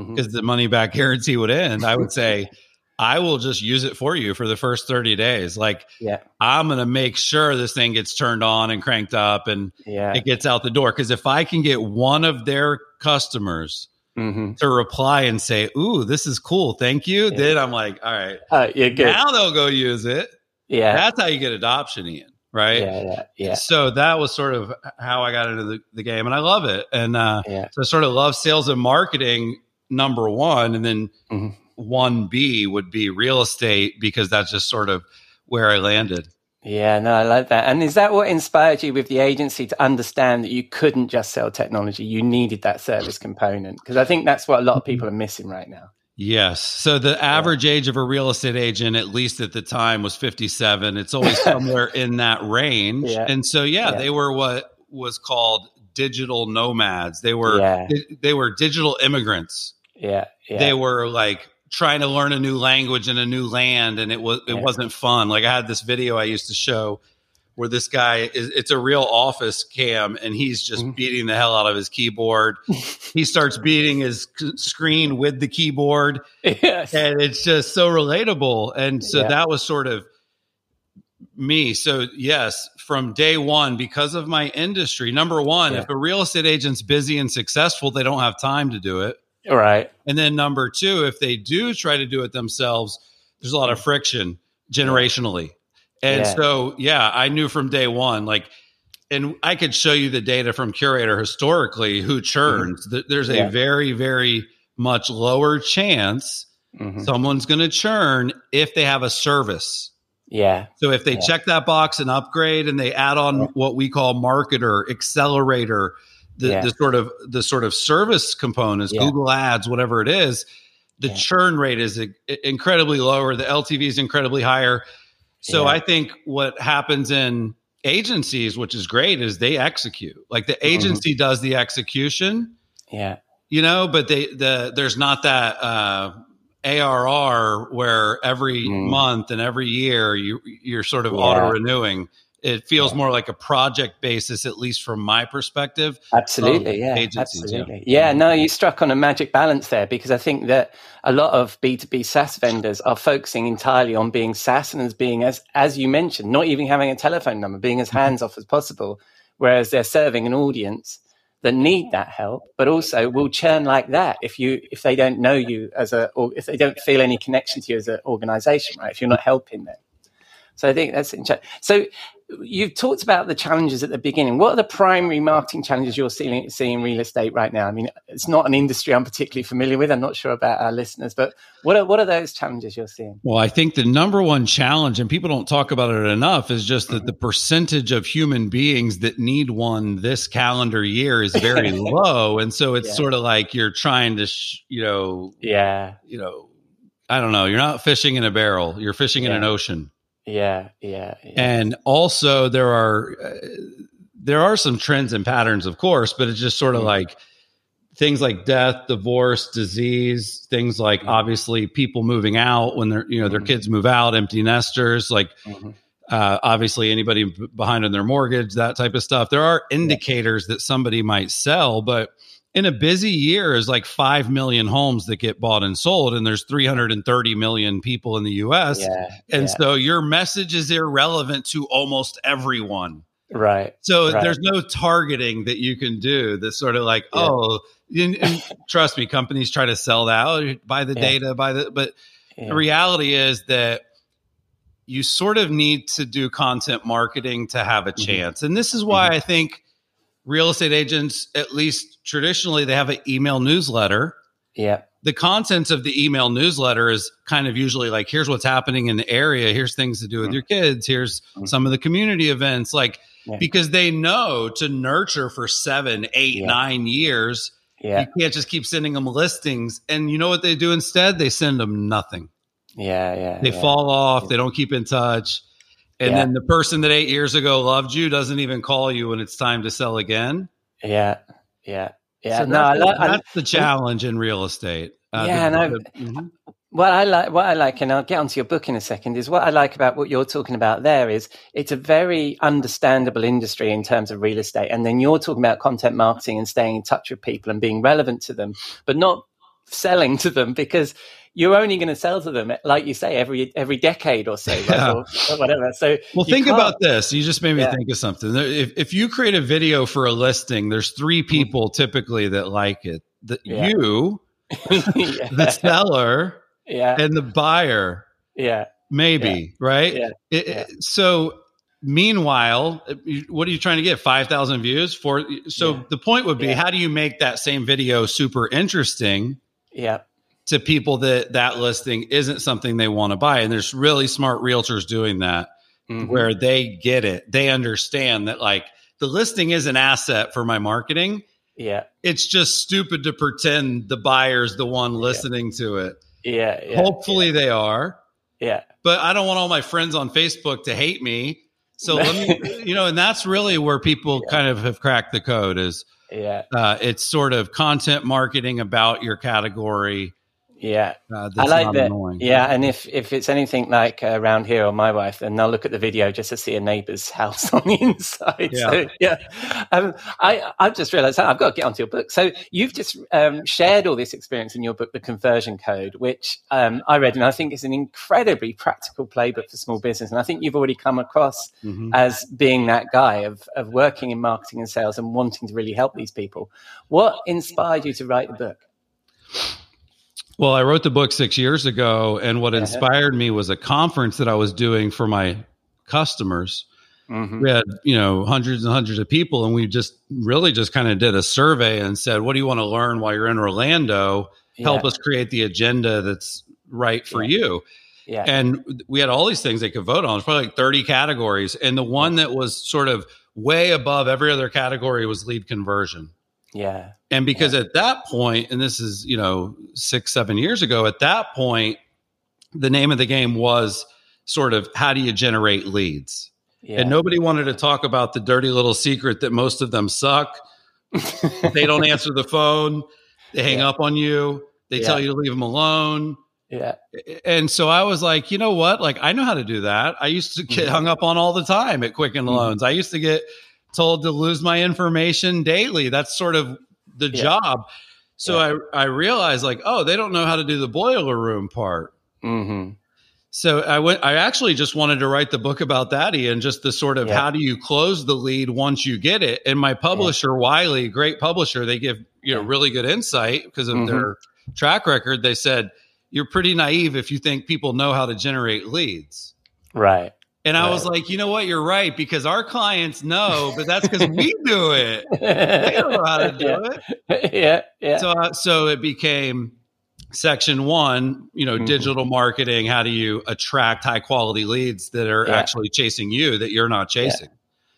Speaker 1: Because the money back *laughs* guarantee would end, I would say, I will just use it for you for the first 30 days. Like
Speaker 2: Yeah.
Speaker 1: I'm gonna make sure this thing gets turned on and cranked up and
Speaker 2: Yeah.
Speaker 1: it gets out the door. Because if I can get one of their customers
Speaker 2: hmm
Speaker 1: to reply and say, "Ooh, this is cool, thank you,"
Speaker 2: Yeah.
Speaker 1: then I'm like, "All right,
Speaker 2: good.
Speaker 1: now they'll go use it."
Speaker 2: yeah.
Speaker 1: That's how you get adoption, Ian. Right?
Speaker 2: Yeah. Yeah. Yeah.
Speaker 1: So that was sort of how I got into the, the game, and I love it. And uh,
Speaker 2: Yeah.
Speaker 1: so I sort of love sales and marketing number one, and then
Speaker 2: Mhm.
Speaker 1: one B would be real estate because that's just sort of where I landed.
Speaker 2: Yeah, no, I like that. And is that what inspired you with the agency to understand that you couldn't just sell technology? You needed that service component? Because I think that's what a lot of people are missing right now.
Speaker 1: Yes. So the average age of a real estate agent, at least at the time, was 57. It's always *laughs* somewhere in that range.
Speaker 2: Yeah.
Speaker 1: And so, yeah,
Speaker 2: Yeah.
Speaker 1: they were what was called digital nomads. They were they were digital immigrants.
Speaker 2: Yeah, yeah,
Speaker 1: They were like trying to learn a new language in a new land, and it was it
Speaker 2: Yeah.
Speaker 1: wasn't fun. Like I had this video I used to show where this guy is it's a real office cam and he's just
Speaker 2: Mhm.
Speaker 1: beating the hell out of his keyboard. he starts beating his screen with the keyboard *laughs*
Speaker 2: yes.
Speaker 1: and it's just so relatable and so
Speaker 2: Yeah.
Speaker 1: that was sort of me so yes from day one because of my industry number one
Speaker 2: Yeah.
Speaker 1: if a real estate agent's busy and successful they don't have time to do it
Speaker 2: right.
Speaker 1: and then number two if they do try to do it themselves there's a lot of friction generationally and
Speaker 2: Yeah.
Speaker 1: so yeah i knew from day one like and i could show you the data from Curaytor historically who churns Th- there's a
Speaker 2: Mm-hmm. Yeah.
Speaker 1: very very much lower chance
Speaker 2: Mhm.
Speaker 1: someone's going to churn if they have a service.
Speaker 2: Yeah,
Speaker 1: So if they
Speaker 2: Yeah.
Speaker 1: check that box and upgrade and they add on what we call marketer, accelerator, the,
Speaker 2: Yeah.
Speaker 1: the sort of the sort of service components,
Speaker 2: Yeah.
Speaker 1: Google Ads, whatever it is, the
Speaker 2: Yeah.
Speaker 1: churn rate is incredibly lower. The LTV is incredibly higher. So. I think what happens in agencies, which is great, is they execute. Like the
Speaker 2: Mm-hmm.
Speaker 1: agency does the execution,
Speaker 2: yeah,
Speaker 1: you know but they the there's not that uh ARR where every
Speaker 2: Mm.
Speaker 1: month and every year you you're sort of
Speaker 2: Yeah.
Speaker 1: auto renewing it feels
Speaker 2: Yeah.
Speaker 1: more like a project basis at least from my perspective um,
Speaker 2: absolutely.
Speaker 1: of
Speaker 2: Yeah,
Speaker 1: agencies,
Speaker 2: absolutely. Yeah. Mm-hmm. no, you struck on a magic balance there because I think that a lot of B2B SaaS vendors are focusing entirely on being SaaS and as being, as, as you mentioned, not even having a telephone number, being as mm-hmm. hands off as possible, whereas they're serving an audience that need that help, but also will churn like that if you if they don't know you as a or if they don't feel any connection to you as an organization, right? If you're not helping them. So I think that's interesting. So you've talked about the challenges at the beginning. What are the primary marketing challenges you're seeing, seeing in real estate right now? I mean, it's not an industry I'm particularly familiar with. I'm not sure about our listeners, but what are what are those challenges you're seeing?
Speaker 1: well i think the number one challenge and people don't talk about it enough is just that the percentage of human beings that need one this calendar year is very *laughs* low and so it's
Speaker 2: Yeah.
Speaker 1: sort of like you're trying to sh- you know
Speaker 2: Yeah,
Speaker 1: you know i don't know you're not fishing in a barrel you're fishing in an ocean
Speaker 2: yeah, yeah, yeah.
Speaker 1: and also there are uh, there are some trends and patterns of course but it's just sort of
Speaker 2: Mhm.
Speaker 1: like things like death divorce disease things like
Speaker 2: Mhm.
Speaker 1: obviously people moving out when their you know their
Speaker 2: Mhm.
Speaker 1: kids move out empty nesters like
Speaker 2: Mhm.
Speaker 1: uh, obviously anybody behind on their mortgage that type of stuff there are indicators that somebody might sell but in a busy year is like 5 million homes that get bought and sold and there's 330 million people in the US
Speaker 2: yeah,
Speaker 1: and
Speaker 2: yeah.
Speaker 1: so your message is irrelevant to almost everyone.
Speaker 2: right,
Speaker 1: So
Speaker 2: Right.
Speaker 1: there's no targeting that you can do that's sort of like,
Speaker 2: Yeah.
Speaker 1: oh, and, and trust me, companies try to sell that by the data, by the, but the reality is that you sort of need to do content marketing to have a
Speaker 2: Mhm.
Speaker 1: chance. And this is why I think real estate agents, at least traditionally, they have an email newsletter
Speaker 2: yeah,
Speaker 1: the contents of the email newsletter is kind of usually like here's what's happening in the area here's things to do with
Speaker 2: Mhm.
Speaker 1: your kids here's
Speaker 2: Mhm.
Speaker 1: some of the community events like
Speaker 2: Yeah.
Speaker 1: because they know to nurture for seven eight
Speaker 2: Yeah.
Speaker 1: nine years
Speaker 2: yeah,
Speaker 1: you can't just keep sending them listings and you know what they do instead they send them nothing
Speaker 2: yeah, yeah.
Speaker 1: they
Speaker 2: yeah.
Speaker 1: fall off they don't keep in touch and
Speaker 2: Yeah.
Speaker 1: then the person that eight years ago loved you doesn't even call you when it's time to sell again
Speaker 2: Yeah, yeah, yeah.
Speaker 1: So
Speaker 2: no, I
Speaker 1: that's.
Speaker 2: I,
Speaker 1: that's the challenge in real estate Uh,
Speaker 2: Yeah,
Speaker 1: the-
Speaker 2: and
Speaker 1: the- mhm.
Speaker 2: What I like, what I like, and I'll get onto your book in a second, is what I like about what you're talking about there is it's a very understandable industry in terms of real estate. And then you're talking about content marketing and staying in touch with people and being relevant to them, but not selling to them because you're only going to sell to them, like you say, every every decade or so.
Speaker 1: Yeah.
Speaker 2: or, or whatever. So
Speaker 1: Well, think
Speaker 2: can't-
Speaker 1: about this. You just made me
Speaker 2: Yeah.
Speaker 1: think of something. If, if you create a video for a listing, there's three people typically that like it. The,
Speaker 2: Mm-hmm. Yeah.
Speaker 1: You, *laughs* *laughs* the seller,
Speaker 2: yeah,
Speaker 1: and the buyer,
Speaker 2: yeah,
Speaker 1: maybe, right?
Speaker 2: Yeah.
Speaker 1: It-
Speaker 2: Yeah.
Speaker 1: it- so, meanwhile, what are you trying to get? 5,000 views? For, so,
Speaker 2: Yeah.
Speaker 1: the point would be
Speaker 2: Yeah.
Speaker 1: how do you make that same video super interesting?
Speaker 2: yeah,
Speaker 1: to people that that listing isn't something they want to buy and there's really smart realtors doing that
Speaker 2: Mhm.
Speaker 1: where they get it. They understand that like the listing is an asset for my marketing.
Speaker 2: Yeah.
Speaker 1: It's just stupid to pretend the buyer's the one listening to it.
Speaker 2: Yeah. yeah
Speaker 1: Hopefully they are,
Speaker 2: Yeah.
Speaker 1: but I don't want all my friends on Facebook to hate me. So *laughs* let me, you know, and that's really where people kind of have cracked the code is
Speaker 2: Yeah.
Speaker 1: uh, it's sort of content marketing about your category.
Speaker 2: Yeah.
Speaker 1: Uh,
Speaker 2: I like that.
Speaker 1: annoying.
Speaker 2: Yeah, and if if it's anything like uh, around here or my wife, then they'll look at the video just to see a neighbour's *laughs* house on the inside.
Speaker 1: Yeah.
Speaker 2: So yeah, um, I I've just realised I've got to get onto your book. So you've just um, shared all this experience in your book, The Conversion Code, which um, I read, and I think is an incredibly practical playbook for small business. And I think you've already come across
Speaker 1: Mhm.
Speaker 2: as being that guy of of working in marketing and sales and wanting to really help these people. What inspired you to write the book?
Speaker 1: Well, I wrote the book six years ago, and what
Speaker 2: Uh-huh.
Speaker 1: inspired me was a conference that I was doing for my customers.
Speaker 2: hmm
Speaker 1: We had, you know, hundreds and hundreds of people, and we just really just kind of did a survey and said, "What do you want to learn while you're in Orlando? Help us create the agenda that's right for you."
Speaker 2: Yeah.
Speaker 1: And we had all these things they could vote on. It's probably like 30 categories, and the one that was sort of way above every other category was lead conversion.
Speaker 2: Yeah.
Speaker 1: And because at that point, and this is, you know, six, seven years ago, at that point, the name of the game was sort of how do you generate leads?
Speaker 2: Yeah.
Speaker 1: And nobody wanted to talk about the dirty little secret that most of them suck. they don't *laughs* answer the phone, they hang
Speaker 2: Yeah.
Speaker 1: up on you, they
Speaker 2: Yeah.
Speaker 1: tell you to leave them alone.
Speaker 2: Yeah.
Speaker 1: And so I was like, you know what? Like, I know how to do that. I used to get
Speaker 2: Mhm.
Speaker 1: hung up on all the time at Quicken
Speaker 2: Mhm.
Speaker 1: Loans. I used to get told to lose my information daily. That's sort of the
Speaker 2: Yeah.
Speaker 1: job. So I, I realized like, oh, they don't know how to do the boiler room part.
Speaker 2: hmm
Speaker 1: So I went, I actually just wanted to write the book about that, Ian, just the sort of
Speaker 2: Yeah.
Speaker 1: how do you close the lead once you get it. And my publisher, Wiley, great publisher, they give, you know, really good insight because of
Speaker 2: Mhm.
Speaker 1: their track record. They said, you're pretty naive if you think people know how to generate leads.
Speaker 2: Right.
Speaker 1: And I
Speaker 2: Right.
Speaker 1: was like, you know what? You're right because our clients know, but that's because we do it. *laughs* They know how to do
Speaker 2: yeah.
Speaker 1: it. *laughs*
Speaker 2: yeah. Yeah.
Speaker 1: So, uh, so it became section one, you know,
Speaker 2: Mhm.
Speaker 1: digital marketing. How do you attract high quality leads that are
Speaker 2: Yeah.
Speaker 1: actually chasing you that you're not chasing?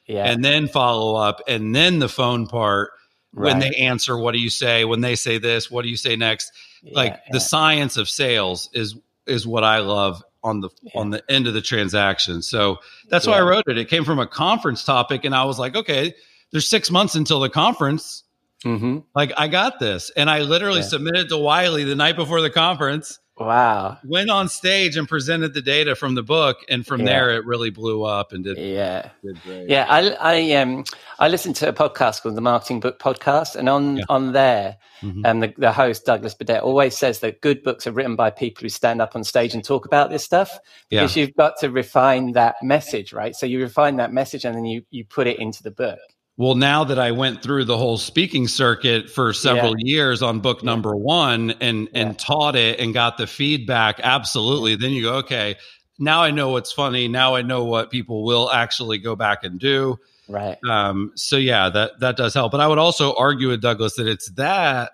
Speaker 2: yeah.
Speaker 1: And then follow up. And then the phone part when
Speaker 2: Right.
Speaker 1: they answer, what do you say? When they say this, what do you say next? like
Speaker 2: Yeah,
Speaker 1: the science of sales is is what I love on the
Speaker 2: Yeah.
Speaker 1: on the end of the transaction. So that's why I wrote it. It came from a conference topic, and I was like, okay, there's six months until the conference.
Speaker 2: Mhm.
Speaker 1: Like I got this, and I literally
Speaker 2: Yeah.
Speaker 1: submitted to Wiley the night before the conference.
Speaker 2: Wow.
Speaker 1: Went on stage and presented the data from the book, and from
Speaker 2: Yeah.
Speaker 1: there it really blew up and did,
Speaker 2: Yeah.
Speaker 1: did.
Speaker 2: Yeah, I, I um I listened to a podcast called the Marketing Book Podcast, and on
Speaker 1: Yeah.
Speaker 2: on there, and the, the host Douglas Burdett always says that good books are written by people who stand up on stage and talk about this stuff
Speaker 1: Yeah.
Speaker 2: because you've got to refine that message, right? So you refine that message and then you you put it into the book.
Speaker 1: Well, now that I went through the whole speaking circuit for several years on book
Speaker 2: Yeah.
Speaker 1: number one and and taught it and got the feedback, absolutely. Then you go, okay, now I know what's funny. Now I know what people will actually go back and do.
Speaker 2: Right.
Speaker 1: Um, so yeah, that that does help. But I would also argue with Douglas that it's that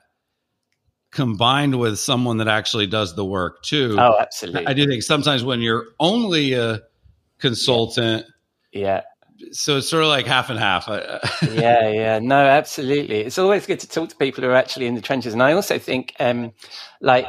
Speaker 1: combined with someone that actually does the work too.
Speaker 2: Oh, absolutely.
Speaker 1: I do think sometimes when you're only a consultant,
Speaker 2: Yeah.
Speaker 1: So it's sort of like half and half. *laughs*
Speaker 2: Yeah, yeah, no, absolutely. It's always good to talk to people who are actually in the trenches. And I also think, um, like,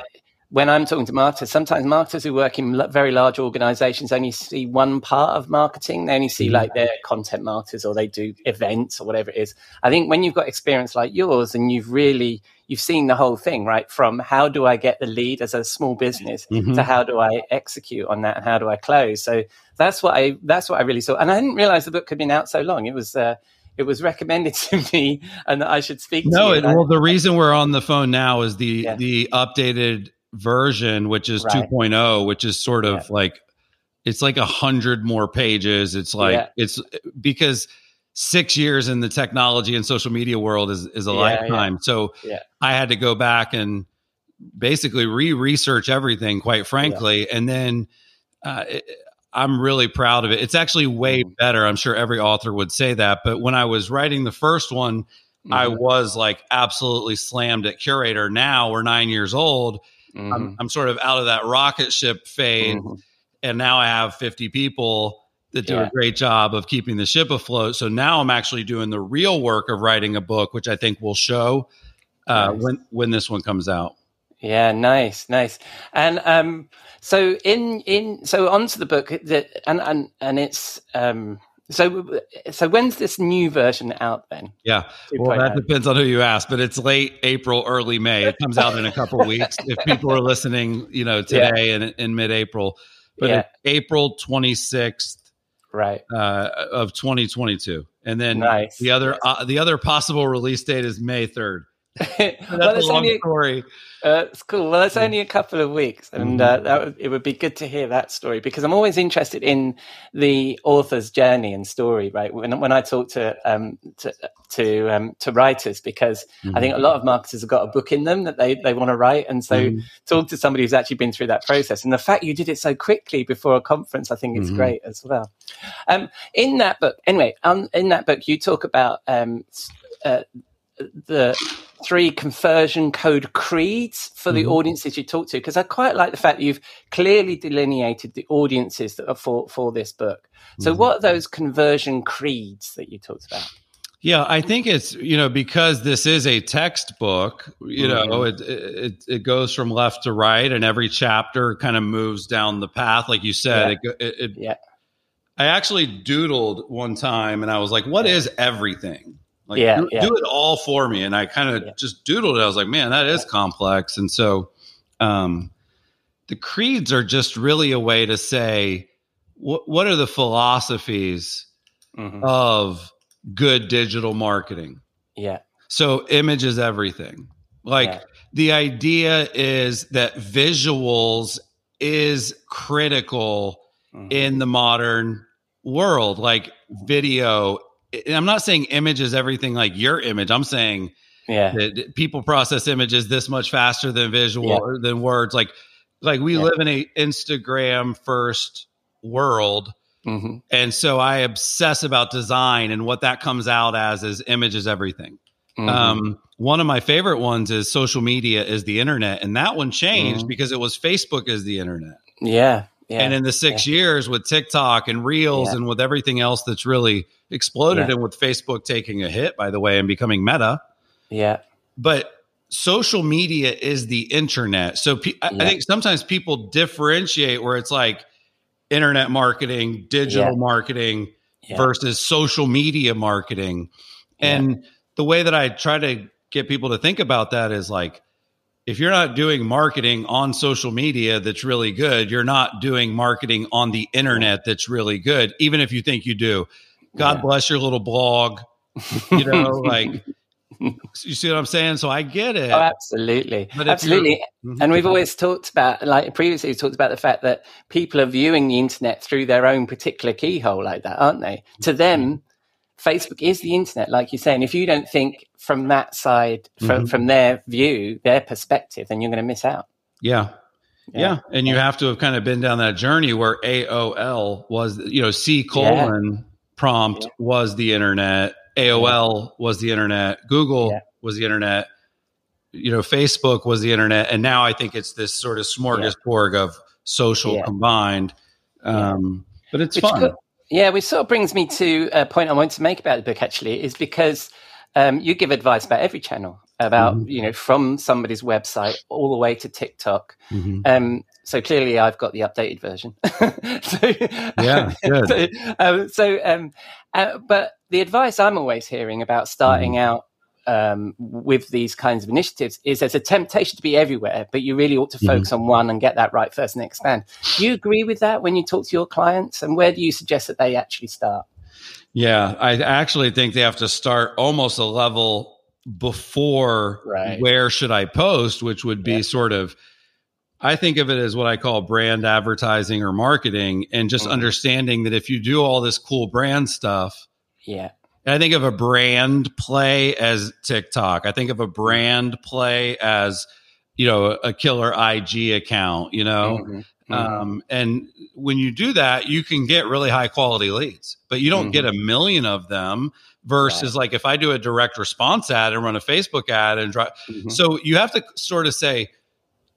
Speaker 2: when I'm talking to marketers, sometimes marketers who work in very large organizations only see one part of marketing. They only see like their content marketers or they do events or whatever it is. I think when you've got experience like yours and you've really, you've seen the whole thing, right? From how do I get the lead as a small business
Speaker 1: Mhm.
Speaker 2: to how do I execute on that and how do I close? So that's what I, that's what I really saw. And I didn't realize the book had been out so long. It was, uh, it was recommended *laughs* to me and that I should speak
Speaker 1: No,
Speaker 2: to you.
Speaker 1: it,
Speaker 2: And I-
Speaker 1: well, the reason we're on the phone now is the
Speaker 2: Yeah.
Speaker 1: the updated version, which is
Speaker 2: Right.
Speaker 1: 2.0, which is sort of
Speaker 2: Yeah.
Speaker 1: like it's like a hundred more pages. It's like
Speaker 2: Yeah.
Speaker 1: it's because six years in the technology and social media world is is a
Speaker 2: Yeah,
Speaker 1: lifetime. So
Speaker 2: Yeah.
Speaker 1: I had to go back and basically re-research everything, quite frankly, and then. Uh, it, I'm really proud of it. It's actually way
Speaker 2: Mhm.
Speaker 1: better. I'm sure every author would say that. But when I was writing the first one, I
Speaker 2: Mhm.
Speaker 1: was like absolutely slammed at Curaytor. Now we're nine years old.
Speaker 2: Mhm.
Speaker 1: I'm, I'm sort of out of that rocket ship phase.
Speaker 2: Mhm.
Speaker 1: And now I have 50 people that do
Speaker 2: Yeah.
Speaker 1: a great job of keeping the ship afloat. So now I'm actually doing the real work of writing a book, which I think will show uh,
Speaker 2: Nice.
Speaker 1: when when this one comes out.
Speaker 2: Yeah, nice, nice. And um, so in in so onto the book that and and and it's um so so when's this new version out then?
Speaker 1: Yeah. Well, that
Speaker 2: 2.0?
Speaker 1: depends on who you ask, but it's late April, early May. It comes out in a couple *laughs* weeks. If people are listening, you know, today and in mid-April, but
Speaker 2: Yeah.
Speaker 1: April 26th
Speaker 2: Right.
Speaker 1: uh, of 2022, and then
Speaker 2: Nice.
Speaker 1: the other uh, the other possible release date is May 3rd. *laughs*
Speaker 2: well,
Speaker 1: That's
Speaker 2: it's
Speaker 1: a long
Speaker 2: only
Speaker 1: story.
Speaker 2: uh, it's cool. Well, it's only a couple of weeks, and uh, that would, it would be good to hear that story because I'm always interested in the author's journey and story. Right when when I talk to um, to to, um, to writers, because I think a lot of marketers have got a book in them that they they want to write, and so talk to somebody who's actually been through that process. And the fact you did it so quickly before a conference, I think it's
Speaker 1: Mhm.
Speaker 2: great as well. Um, in that book, anyway, um, in that book, you talk about um, uh, the three conversion code creeds for the
Speaker 1: Mhm.
Speaker 2: audiences you talk to because I quite like the fact that you've clearly delineated the audiences that are for for this book. So,
Speaker 1: Mhm.
Speaker 2: what are those conversion creeds that you talked about?
Speaker 1: Yeah, I think it's you know because this is a textbook. You know,
Speaker 2: Mhm.
Speaker 1: it, it it goes from left to right, and every chapter kind of moves down the path, like you said. It, it, it,
Speaker 2: Yeah.
Speaker 1: I actually doodled one time, and I was like, "What is everything?" Like,
Speaker 2: Yeah,
Speaker 1: do,
Speaker 2: yeah.
Speaker 1: do it all for me. And I kind of
Speaker 2: Yeah.
Speaker 1: just doodled it. I was like, "Man, that is complex." And so, um, the creeds are just really a way to say what what are the philosophies
Speaker 2: Mhm.
Speaker 1: of good digital marketing.
Speaker 2: Yeah.
Speaker 1: So image is everything. Like the idea is that visuals is critical
Speaker 2: Mhm.
Speaker 1: in the modern world. Like video, I'm not saying image is everything like your image. I'm saying
Speaker 2: Yeah.
Speaker 1: that people process images this much faster than visual
Speaker 2: Yeah.
Speaker 1: or than words. Like like we
Speaker 2: Yeah.
Speaker 1: live in a Instagram first world.
Speaker 2: Mhm.
Speaker 1: And so I obsess about design and what that comes out as is image is everything.
Speaker 2: Mhm.
Speaker 1: Um, one of my favorite ones is social media is the internet. And that one changed
Speaker 2: Mhm.
Speaker 1: because it was Facebook is the internet.
Speaker 2: yeah. Yeah.
Speaker 1: And in the six years with TikTok and Reels and with everything else that's really exploded
Speaker 2: Yeah.
Speaker 1: and with Facebook taking a hit, by the way, and becoming meta.
Speaker 2: yeah.
Speaker 1: But social media is the internet. So pe- I, I think sometimes people differentiate where it's like internet marketing, digital
Speaker 2: Yeah.
Speaker 1: marketing
Speaker 2: Yeah.
Speaker 1: versus social media marketing.
Speaker 2: Yeah.
Speaker 1: And the way that I try to get people to think about that is like, if you're not doing marketing on social media that's really good, you're not doing marketing on the internet that's really good, even if you think you do. God
Speaker 2: Yeah.
Speaker 1: bless your little blog. You know, *laughs* like, you see what I'm saying? So I get it.
Speaker 2: Oh, absolutely, absolutely.
Speaker 1: Mhm.
Speaker 2: And we've always talked about, like previously, we talked about the fact that people are viewing the internet through their own particular keyhole, like that, aren't they? To them, Facebook is the internet, like you're saying. If you don't think from that side, from
Speaker 1: Mhm.
Speaker 2: from their view, their perspective, then you're going to miss out.
Speaker 1: Yeah.
Speaker 2: Yeah.
Speaker 1: Yeah. And you have to have kind of been down that journey where AOL was, you know, C colon prompt
Speaker 2: Yeah.
Speaker 1: was the internet, AOL was the internet, Google
Speaker 2: Yeah.
Speaker 1: was the internet, you know, Facebook was the internet. And now I think it's this sort of smorgasbord of social
Speaker 2: Yeah.
Speaker 1: combined. Um, But it's
Speaker 2: Which
Speaker 1: fun.
Speaker 2: co- yeah, which sort of brings me to a point I want to make about the book. Actually, is because um, you give advice about every channel, about
Speaker 1: Mhm.
Speaker 2: you know from somebody's website all the way to TikTok.
Speaker 1: Mhm.
Speaker 2: Um, so clearly, I've got the updated version. *laughs* so,
Speaker 1: Yeah, good.
Speaker 2: So, um, so um, uh, but the advice I'm always hearing about starting
Speaker 1: Mm-hmm.
Speaker 2: out um, with these kinds of initiatives is there's a temptation to be everywhere, but you really ought to
Speaker 1: Mm-hmm.
Speaker 2: focus on one and get that right first and expand. Do you agree with that when you talk to your clients? And where do you suggest that they actually start?
Speaker 1: Yeah, I actually think they have to start almost a level before
Speaker 2: Right.
Speaker 1: where should I post, which would be
Speaker 2: Yeah.
Speaker 1: sort of I think of it as what I call brand advertising or marketing and just
Speaker 2: Mhm.
Speaker 1: understanding that if you do all this cool brand stuff,
Speaker 2: Yeah.
Speaker 1: I think of a brand play as TikTok. I think of a brand play as you know a killer IG account, you know.
Speaker 2: Mhm.
Speaker 1: Um, and when you do that, you can get really high quality leads, but you don't get a million of them versus like if I do a direct response ad and run a Facebook ad and drive.
Speaker 2: Mhm.
Speaker 1: So you have to sort of say,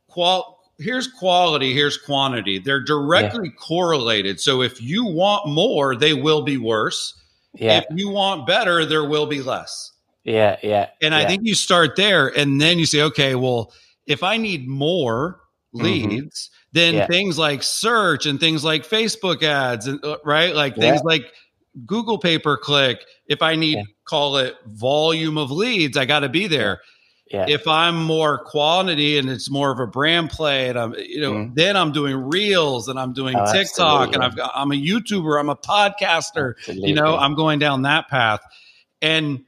Speaker 1: qual, here's quality, here's quantity. They're directly correlated. So if you want more, they will be worse.
Speaker 2: Yeah,
Speaker 1: If you want better, there will be less.
Speaker 2: yeah, yeah.
Speaker 1: And I think you start there and then you say, okay, well, if I need more leads, then
Speaker 2: Mm-hmm. Yeah.
Speaker 1: things like search and things like Facebook ads and uh, right, like things like Google pay per click. If I need
Speaker 2: Yeah.
Speaker 1: call it volume of leads, I got to be there.
Speaker 2: Yeah.
Speaker 1: If I'm more quantity and it's more of a brand play, and I'm you know,
Speaker 2: Mm.
Speaker 1: then I'm doing reels and I'm doing
Speaker 2: Oh,
Speaker 1: TikTok and. I've got I'm a YouTuber, I'm a podcaster
Speaker 2: Absolutely.
Speaker 1: you know i'm going down that path and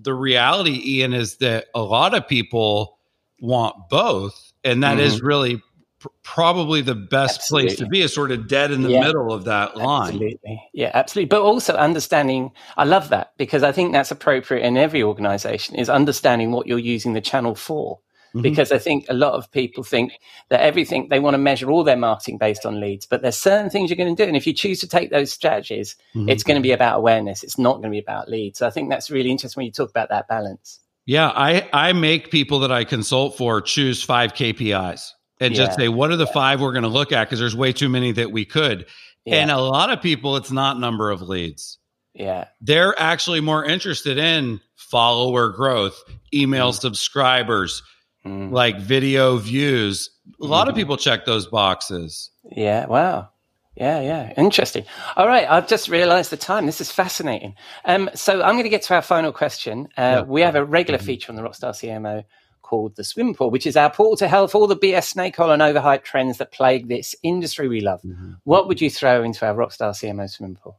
Speaker 1: the reality ian is that a lot of people want both and that is really pr- probably the best place to
Speaker 2: Mm-hmm.
Speaker 1: Be is sort of dead in the
Speaker 2: Yeah.
Speaker 1: middle of that line
Speaker 2: Absolutely. Yeah, absolutely. But also understanding, I love that because I think that's appropriate in every organization is understanding what you're using the channel for.
Speaker 1: Mhm.
Speaker 2: Because I think a lot of people think that everything they want to measure all their marketing based on leads, but there's certain things you're going to do. And if you choose to take those strategies,
Speaker 1: Mhm.
Speaker 2: it's going to be about awareness. It's not going to be about leads. So I think that's really interesting when you talk about that balance.
Speaker 1: yeah i i make people that i consult for choose five kpis and just say what are the five we're going to look at because there's way too many that we could
Speaker 2: Yeah.
Speaker 1: and a lot of people it's not number of leads
Speaker 2: yeah.
Speaker 1: they're actually more interested in follower growth, email subscribers,
Speaker 2: Mm.
Speaker 1: like video views. A lot of
Speaker 2: Mhm.
Speaker 1: people check those boxes.
Speaker 2: Yeah, wow. Yeah, yeah. Interesting. All right, I've just realized the time. This is fascinating. Um, so I'm going to get to our final question. Uh,
Speaker 1: Yeah.
Speaker 2: We have a regular feature on the Rockstar CMO called the Swim Pool, which is our portal to for all the BS snake oil and overhyped trends that plague this industry we love. Mm-hmm. What would you throw into our Rockstar CMO Swim Pool?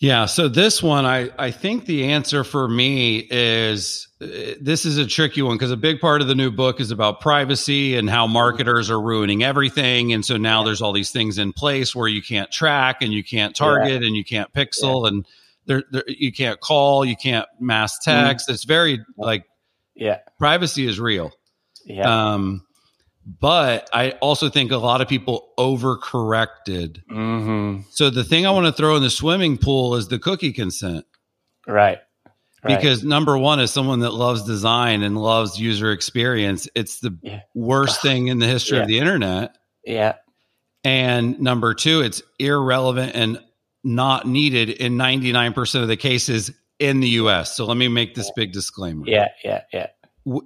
Speaker 1: Yeah. So this one, I, I think the answer for me is uh, this is a tricky one because a big part of the new book is about privacy and how mm-hmm. marketers are ruining everything. And so now there's all these things in place where you can't track and you can't target and you can't pixel and there, there, you can't call, you can't mass mm-hmm. text. It's very like
Speaker 2: Yeah,
Speaker 1: privacy is real.
Speaker 2: yeah.
Speaker 1: Um, but I also think a lot of people overcorrected.
Speaker 2: hmm
Speaker 1: So the thing I want to throw in the swimming pool is the cookie consent.
Speaker 2: Right. right.
Speaker 1: Because number one, as someone that loves design and loves user experience, it's the
Speaker 2: Yeah.
Speaker 1: worst thing in the history
Speaker 2: Yeah.
Speaker 1: of the internet.
Speaker 2: yeah,
Speaker 1: And number two, it's irrelevant and not needed in 99% of the cases in the US. So let me make this big disclaimer.
Speaker 2: yeah, yeah, yeah.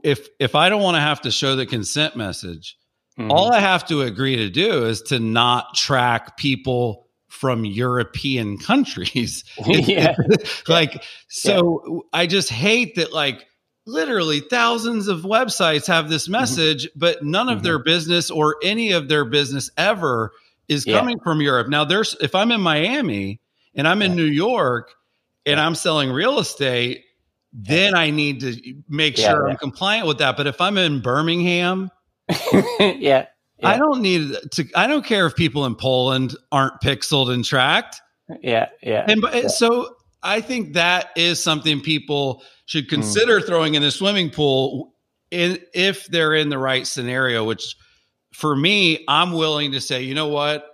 Speaker 1: If if I don't want to have to show the consent message,
Speaker 2: Mhm.
Speaker 1: all I have to agree to do is to not track people from European *laughs* countries. *laughs*
Speaker 2: yeah, *laughs*
Speaker 1: like so I just hate that like literally thousands of websites have this
Speaker 2: Mm-hmm.
Speaker 1: message but none of their business or any of their business ever is
Speaker 2: Yeah.
Speaker 1: coming from Europe. Now there's if I'm in Miami and I'm in New York and I'm selling real estate then I need to make
Speaker 2: Yeah,
Speaker 1: sure
Speaker 2: yeah.
Speaker 1: I'm compliant with that. But if I'm in Birmingham, *laughs*
Speaker 2: yeah.
Speaker 1: I don't need to. I don't care if people in Poland aren't pixeled and tracked.
Speaker 2: Yeah, yeah.
Speaker 1: And but so I think that is something people should
Speaker 2: Mm.
Speaker 1: consider throwing in the swimming pool in, if they're in the right scenario. Which for me, I'm willing to say, you know what,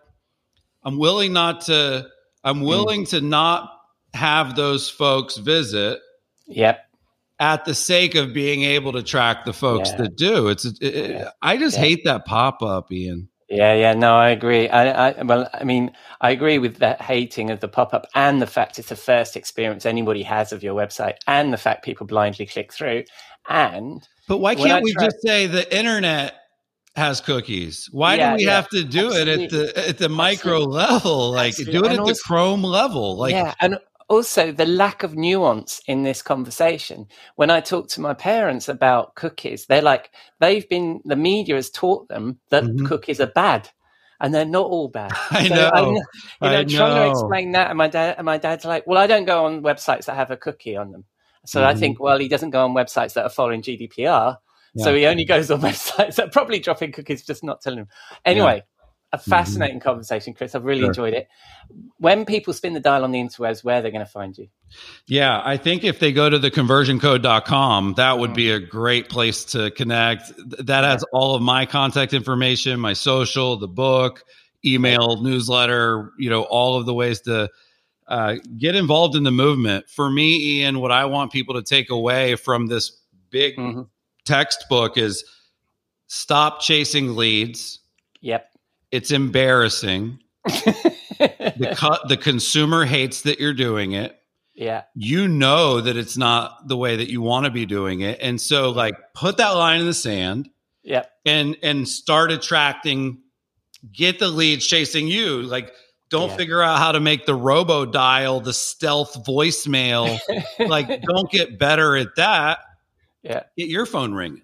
Speaker 1: I'm willing not to.
Speaker 2: Mm.
Speaker 1: I'm willing to not have those folks visit
Speaker 2: Yep.
Speaker 1: at the sake of being able to track the folks
Speaker 2: Yeah.
Speaker 1: that do. It's. It,
Speaker 2: Yeah.
Speaker 1: I just
Speaker 2: Yeah.
Speaker 1: hate that pop up, Ian.
Speaker 2: Yeah, yeah, no, I agree. I, I, well, I mean, I agree with that hating of the pop up and the fact it's the first experience anybody has of your website, and the fact people blindly click through. And
Speaker 1: But why can't we
Speaker 2: try-
Speaker 1: just say the internet has cookies? Why
Speaker 2: Yeah,
Speaker 1: do we
Speaker 2: yeah.
Speaker 1: have to do it at the at the micro
Speaker 2: Absolutely.
Speaker 1: level? Like
Speaker 2: Absolutely.
Speaker 1: do it
Speaker 2: And
Speaker 1: at the Chrome level. Like
Speaker 2: yeah, and also the lack of nuance in this conversation. When I talk to my parents about cookies, they're like, they've been, the media has taught them that
Speaker 1: Mhm.
Speaker 2: cookies are bad. And they're not all bad. *laughs*
Speaker 1: I
Speaker 2: So
Speaker 1: know.
Speaker 2: I'm, you know,
Speaker 1: I
Speaker 2: trying to explain that, and my dad and my dad's like, "Well, I don't go on websites that have a cookie on them." So I
Speaker 1: Mhm.
Speaker 2: think, well, he doesn't go on websites that are following GDPR. So he only goes on *laughs* websites that are probably dropping cookies, just not telling him. Anyway, a fascinating conversation, Chris. I've really
Speaker 1: Sure.
Speaker 2: enjoyed it. When people spin the dial on the interwebs, where they're going to find you?
Speaker 1: Yeah, I think if they go to the conversioncode.com, that would be a great place to connect. That has all of my contact information, my social, the book, email, newsletter, you know, all of the ways to uh, get involved in the movement. For me, Ian, what I want people to take away from this big
Speaker 2: Mhm.
Speaker 1: textbook is stop chasing leads.
Speaker 2: Yep.
Speaker 1: It's embarrassing. The *laughs* cu- the consumer hates that you're doing it.
Speaker 2: yeah.
Speaker 1: You know that it's not the way that you want to be doing it, and so like put that line in the sand
Speaker 2: Yeah.
Speaker 1: and and start attracting. Get the leads chasing you. Like don't
Speaker 2: Yeah.
Speaker 1: figure out how to make the robo dial the stealth voicemail. *laughs* like don't get better at that.
Speaker 2: Yeah.
Speaker 1: Get your phone ringing.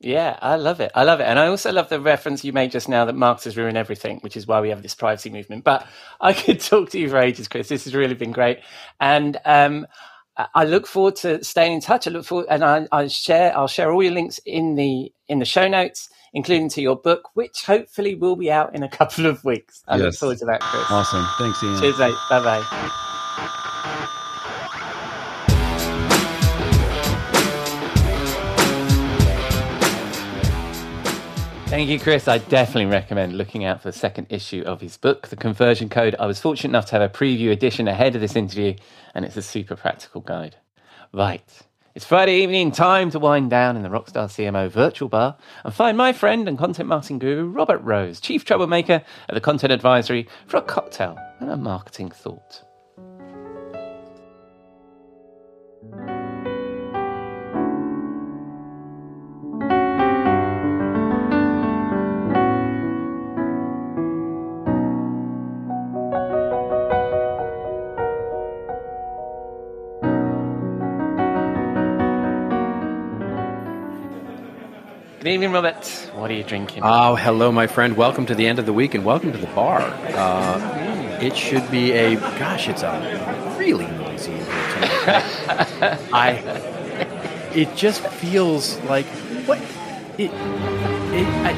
Speaker 2: Yeah, I love it. I love it. And I also love the reference you made just now that Marx marketers ruin everything, which is why we have this privacy movement. But I *laughs* could talk to you for ages, Chris. This has really been great. And um, I- look forward to staying in touch. I look forward, and I, I share, I'll share all your links in the in the show notes, including to your book, which hopefully will be out in a *laughs* couple of weeks. I look forward to that, Chris.
Speaker 1: Awesome. Thanks, Ian.
Speaker 2: Cheers, mate. Bye bye. Thank you, Chris. I definitely recommend looking out for the second issue of his book, The Conversion Code. I was fortunate enough to have a preview edition ahead of this interview, and it's a super practical guide. Right. It's Friday evening, time to wind down in the Rockstar CMO virtual bar and find my friend and content marketing guru, Robert Rose, chief troublemaker at the Content Advisory, for a cocktail and a marketing thought. Good evening, Robert. What are you drinking?
Speaker 6: Oh, hello, my friend. Welcome to the end of the week and welcome to the bar. Uh, it should be a, gosh, it's a really noisy in here tonight. *laughs* I, it just feels like, what? It, it, I,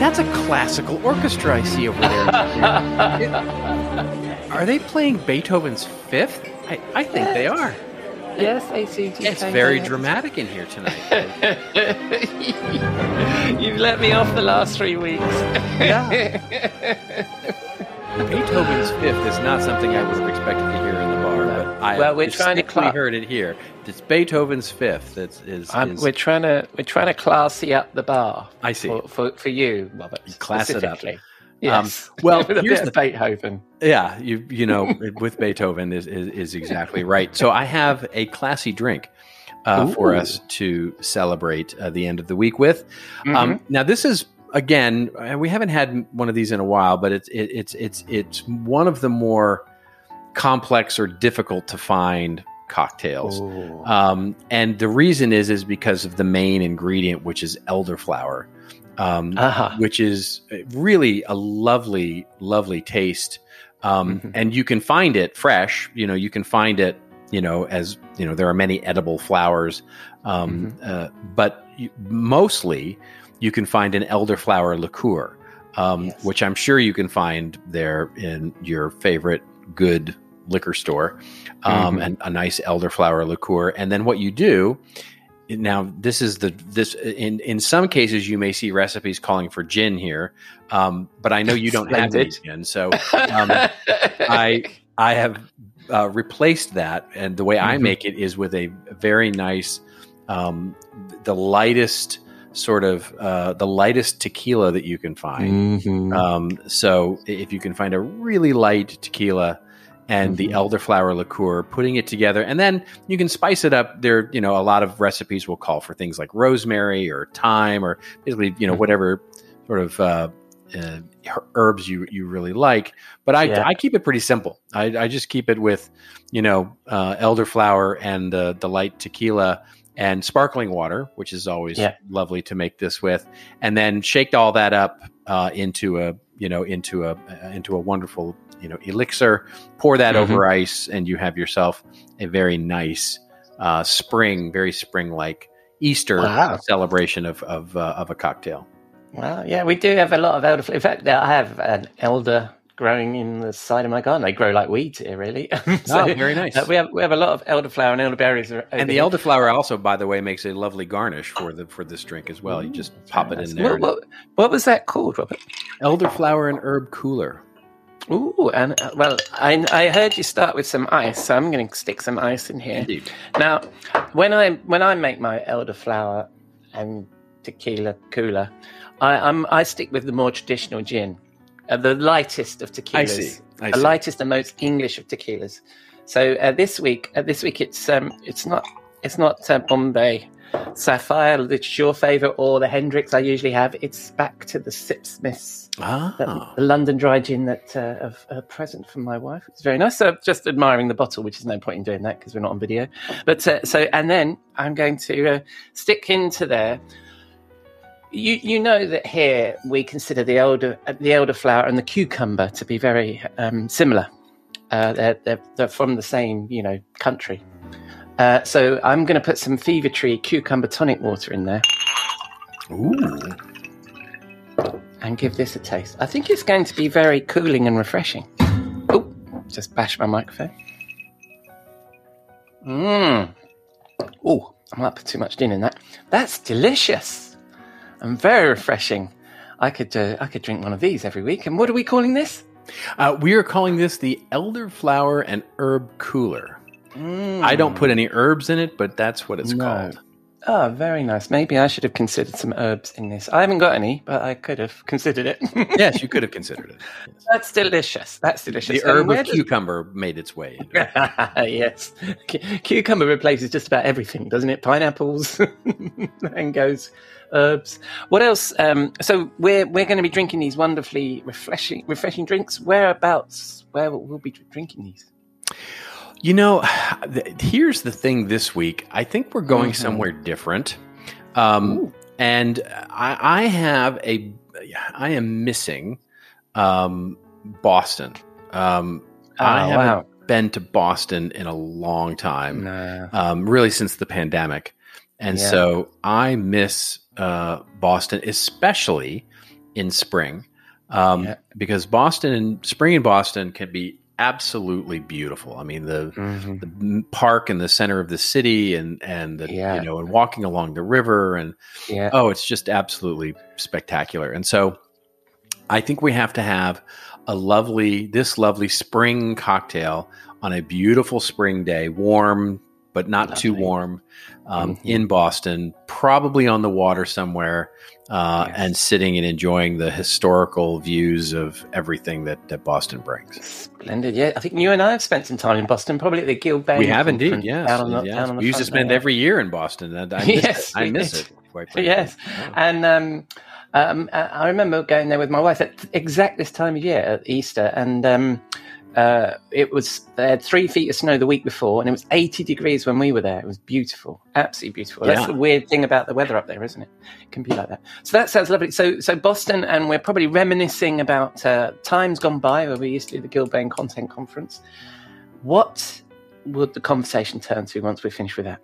Speaker 6: that's a classical orchestra I see over there. *laughs* It- are they playing Beethoven's Fifth? I, I think they are.
Speaker 2: Yes, ACT.
Speaker 6: It's very dramatic in here tonight. *laughs*
Speaker 2: You've let me off the last three weeks. yeah.
Speaker 6: Beethoven's Fifth is not something I would have expected to hear in the bar, but I
Speaker 2: Well, we're trying to
Speaker 6: distinctly
Speaker 2: cla-
Speaker 6: heard it here. It's Beethoven's Fifth. That's is,
Speaker 2: I'm,
Speaker 6: is
Speaker 2: we're trying to we're trying to classy up the bar.
Speaker 6: I see.
Speaker 2: for for, for you, Robert.
Speaker 6: Class it up.
Speaker 2: Specifically. Yes. *laughs*
Speaker 6: well,
Speaker 2: With
Speaker 6: here's the-
Speaker 2: Beethoven.
Speaker 6: yeah. You you know *laughs* with Beethoven is, is is exactly right. So I have a classy drink. Uh, for us to celebrate uh, the end of the week with.
Speaker 2: Mm-hmm.
Speaker 6: Um, now, this is again, uh, we haven't had one of these in a while, but it's it, it's it's it's one of the more complex or difficult to find cocktails. Um, and the reason is is because of the main ingredient, which is elderflower, um,
Speaker 2: Uh-huh.
Speaker 6: which is really a lovely, lovely taste. Um,
Speaker 2: Mhm.
Speaker 6: And you can find it fresh. You know, you can find it. You know, as you know, there are many edible flowers, um, uh, but mostly you can find an elderflower liqueur, um,
Speaker 2: Yes.
Speaker 6: which I'm sure you can find there in your favorite good liquor store um,
Speaker 2: Mhm.
Speaker 6: and a nice elderflower liqueur. And then what you do now, this is the this in in some cases you may see recipes calling for gin here, um, but I know you don't have any gin, so um, I I have uh, replaced that, and the way I
Speaker 2: Mhm.
Speaker 6: make it is with a very nice, um, the lightest sort of uh, the lightest tequila that you can find.
Speaker 2: Mhm.
Speaker 6: Um, so if you can find a really light tequila and the
Speaker 2: Mhm.
Speaker 6: elderflower liqueur, putting it together, and then you can spice it up. There, you know, a lot of recipes will call for things like rosemary or thyme or basically, you know,
Speaker 2: Mhm.
Speaker 6: whatever sort of uh, uh, herbs you you really like. But I
Speaker 2: Yeah.
Speaker 6: I keep it pretty simple. I, I just keep it with, you know, uh, elderflower and the the light tequila. And sparkling water, which is always
Speaker 2: Yeah.
Speaker 6: lovely to make this with, and then shake all that up uh, into a you know into a uh, into a wonderful you know elixir. Pour that
Speaker 2: Mhm.
Speaker 6: over ice, and you have yourself a very nice uh, spring, very spring like Easter
Speaker 2: Wow.
Speaker 6: celebration of of, uh, of a cocktail.
Speaker 2: Well, yeah, we do have a lot of elder. In fact, I have an elder growing in the side of my garden. They grow like weeds here, really. *laughs* So,
Speaker 6: Oh, very nice.
Speaker 2: uh, we have we have a lot of elderflower and elderberries.
Speaker 6: And the
Speaker 2: here.
Speaker 6: elderflower also, by the way, makes a lovely garnish for the for this drink as well. You just pop it
Speaker 2: Nice.
Speaker 6: in there.
Speaker 2: What, what, what was that called, Robert?
Speaker 6: Elderflower and herb cooler.
Speaker 2: Ooh, and uh, well, I, I heard you start with some ice, so I'm going to stick some ice in here.
Speaker 6: Indeed.
Speaker 2: Now, when I when I make my elderflower and tequila cooler. I, I'm, I stick with the more traditional gin, uh, the lightest of tequilas.
Speaker 6: I see. I
Speaker 2: the
Speaker 6: see.
Speaker 2: lightest and most English of tequilas. So uh, this week, uh, this week it's um, it's not it's not uh, Bombay Sapphire, which is your favorite, or the Hendrick's I usually have. It's back to the Sipsmiths,
Speaker 6: Ah.
Speaker 2: the, the London dry gin that uh, of a present from my wife. It's very nice. So just admiring the bottle, which is no point in doing that because we're not on video. But uh, so and then I'm going to uh, stick into there. You you know that here we consider the elder the elderflower and the cucumber to be very um, similar. Uh, they're, they're they're from the same you know country. Uh, so I'm going to put some Fever Tree cucumber tonic water in there
Speaker 6: Ooh.
Speaker 2: and give this a taste. I think it's going to be very cooling and refreshing. Oh, just bash my microphone. Mmm. Oh, I might put too much gin in that. That's delicious and very refreshing. I could uh, I could drink one of these every week. And what are we calling this?
Speaker 6: Uh, we are calling this the elderflower and herb cooler. I don't put any herbs in it, but that's what it's
Speaker 2: No.
Speaker 6: called.
Speaker 2: Oh, very nice. Maybe I should have considered some herbs in this. I haven't got any, but I could have considered it. *laughs*
Speaker 6: Yes, you could have considered it.
Speaker 2: That's delicious. That's delicious.
Speaker 6: The herb
Speaker 2: where
Speaker 6: of
Speaker 2: does-
Speaker 6: cucumber made its way. Into it. *laughs*
Speaker 2: yes. Cu- Cucumber replaces just about everything, doesn't it? Pineapples, *laughs* mangoes, herbs. What else? Um, so we're we're going to be drinking these wonderfully refreshing refreshing drinks. Whereabouts? Where will we be drinking these?
Speaker 6: You know, here's the thing this week. I think we're going
Speaker 2: Mhm.
Speaker 6: somewhere different. Um, and I, I have a, I am missing um, Boston. Um, I
Speaker 2: Oh,
Speaker 6: haven't
Speaker 2: wow.
Speaker 6: been to Boston in a long time,
Speaker 2: No.
Speaker 6: um, really since the pandemic. And
Speaker 2: Yeah.
Speaker 6: so I miss uh, Boston, especially in spring, um,
Speaker 2: Yeah.
Speaker 6: because Boston and spring in Boston can be absolutely beautiful. I mean, the
Speaker 2: Mhm.
Speaker 6: the park in the center of the city and and the,
Speaker 2: Yeah.
Speaker 6: you know and walking along the river and
Speaker 2: Yeah.
Speaker 6: oh it's just absolutely spectacular and so i think we have to have a lovely this lovely spring cocktail on a beautiful spring day warm but not too warm um,
Speaker 2: Mhm.
Speaker 6: in boston probably on the water somewhere uh,
Speaker 2: Yes.
Speaker 6: and sitting and enjoying the historical views of everything that, that boston brings
Speaker 2: Splendid. Yeah, I think you and I have spent some time in Boston, probably at the Guild Gilbane.
Speaker 6: we have indeed, yes.
Speaker 2: Down the,
Speaker 6: yes.
Speaker 2: down on the
Speaker 6: we used to spend
Speaker 2: there.
Speaker 6: every year in Boston. and I *laughs* miss
Speaker 2: Yes,
Speaker 6: it. I miss it.
Speaker 2: Yes,
Speaker 6: Oh.
Speaker 2: and um, um, I I remember going there with my wife at exact this time of year at Easter, and um, uh, it was they had three feet of snow the week before, and it was eighty degrees when we were there. It was beautiful, absolutely beautiful. That's the weird thing about the weather up there, isn't it? It can be like that. So that sounds lovely. So, so Boston, and we're probably reminiscing about uh, times gone by where we used to do the Gilbane Content Conference. What would the conversation turn to once we finish with that?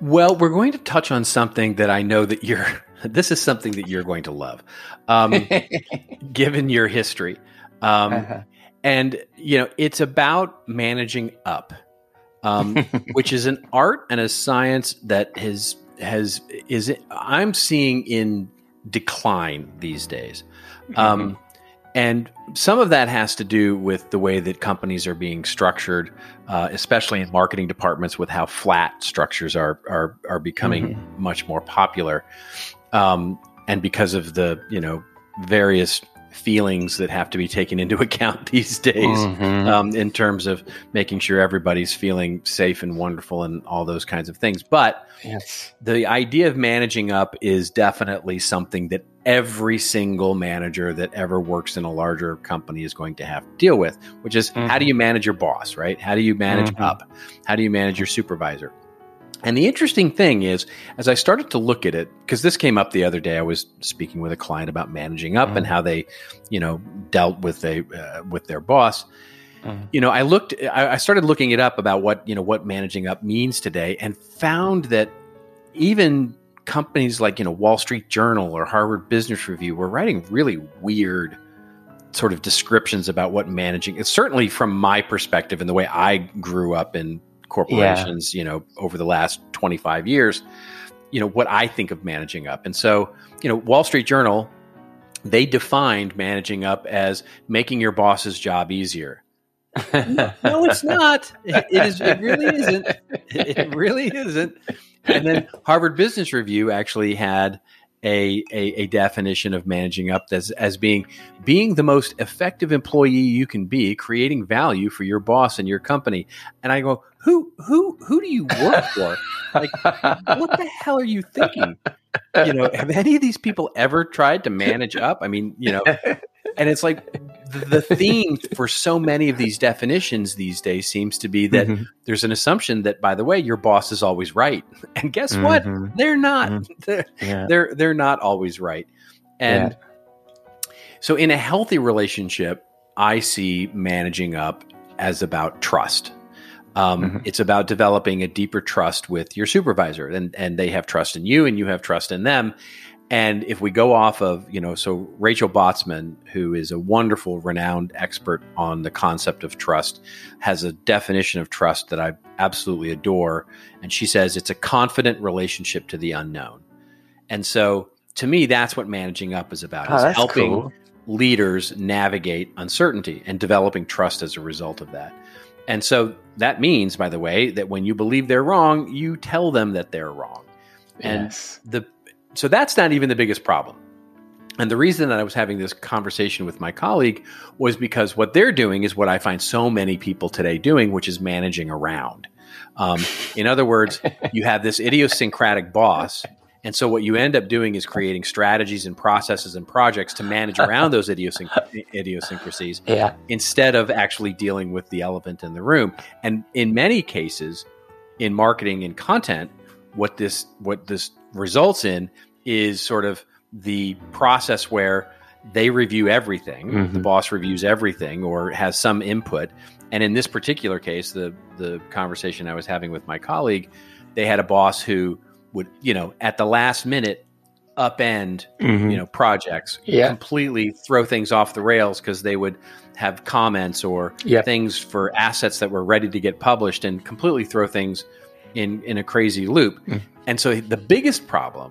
Speaker 6: Well, we're going to touch on something that I know that you're. *laughs* This is something that you're going to love, um, *laughs* given your history. Um,
Speaker 2: Uh-huh.
Speaker 6: And you know it's about managing up um, *laughs* which is an art and a science that has has is i'm seeing in decline these days. Um, and some of that has to do with the way that companies are being structured uh, especially in marketing departments with how flat structures are are, are becoming much more popular. Um, and because of the you know various feelings that have to be taken into *laughs* account these days
Speaker 2: Mhm.
Speaker 6: um, in terms of making sure everybody's feeling safe and wonderful and all those kinds of things. But
Speaker 2: yes.
Speaker 6: the idea of managing up is definitely something that every single manager that ever works in a larger company is going to have to deal with, which is how do you manage your boss, right? How do you manage
Speaker 2: Mhm.
Speaker 6: up? How do you manage your supervisor? And the interesting thing is, as I started to look at it, because this came up the other day, I was speaking with a client about managing up and how they, you know, dealt with a uh, with their boss.
Speaker 2: Mhm.
Speaker 6: You know, I looked, I, I started looking it up about what you know what managing up means today, and found that even companies like you know Wall Street Journal or Harvard Business Review were writing really weird sort of descriptions about what managing. It's certainly from my perspective and the way I grew up in corporations, you know, over the last 25 years, you know, what I think of managing up. And so, you know, Wall Street Journal, they defined managing up as making your boss's job easier. *laughs* No, it's not. It, it is. It really isn't. *laughs* It really isn't. And then Harvard Business Review actually had a, a, a definition of managing up as, as being being the most effective employee you can be, creating value for your boss and your company. And I go, who who who do you work *laughs* for? like, what the hell are you thinking? You know, have any of these people ever tried to manage up? I mean, you know, *laughs* and it's like the, the theme for so many of these definitions these days seems to be that
Speaker 2: Mhm.
Speaker 6: there's an assumption that, by the way, your boss is always right, *laughs* and guess what?
Speaker 2: Mhm.
Speaker 6: They're not. They're,
Speaker 2: Yeah.
Speaker 6: they're they're not always right, and so in a healthy relationship, I see managing up as about trust. Um,
Speaker 2: Mhm.
Speaker 6: It's about developing a deeper trust with your supervisor, and and they have trust in you, and you have trust in them. And if we go off of, you know, so Rachel Botsman, who is a wonderful, renowned expert on the concept of trust, has a definition of trust that I absolutely adore. And she says it's a confident relationship to the unknown. And so to me, that's what managing up is about,
Speaker 2: Oh,
Speaker 6: is helping
Speaker 2: cool.
Speaker 6: leaders navigate uncertainty and developing trust as a result of that. And so that means, by the way, that when you believe they're wrong, you tell them that they're wrong. And
Speaker 2: Yes.
Speaker 6: the so that's not even the biggest problem. And the reason that I was having this conversation with my colleague was because what they're doing is what I find so many people today doing, which is managing around. Um, in other words, *laughs* you have this idiosyncratic boss. And so what you end up doing is creating strategies and processes and projects to manage around those idiosync- idiosyncrasies *laughs*
Speaker 2: Yeah.
Speaker 6: instead of actually dealing with the elephant in the room. And in many cases, in marketing and content, what this what this results in is sort of the process where they review everything.
Speaker 2: Mhm.
Speaker 6: The boss reviews everything or has some input. And in this particular case, the the conversation I was having with my colleague, they had a boss who would, you know, at the last minute upend
Speaker 2: Mhm.
Speaker 6: you know projects
Speaker 2: Yeah.
Speaker 6: completely throw things off the rails because they would have comments or
Speaker 2: Yep.
Speaker 6: things for assets that were ready to get published and completely throw things in in a crazy loop
Speaker 2: Mm.
Speaker 6: and so the biggest problem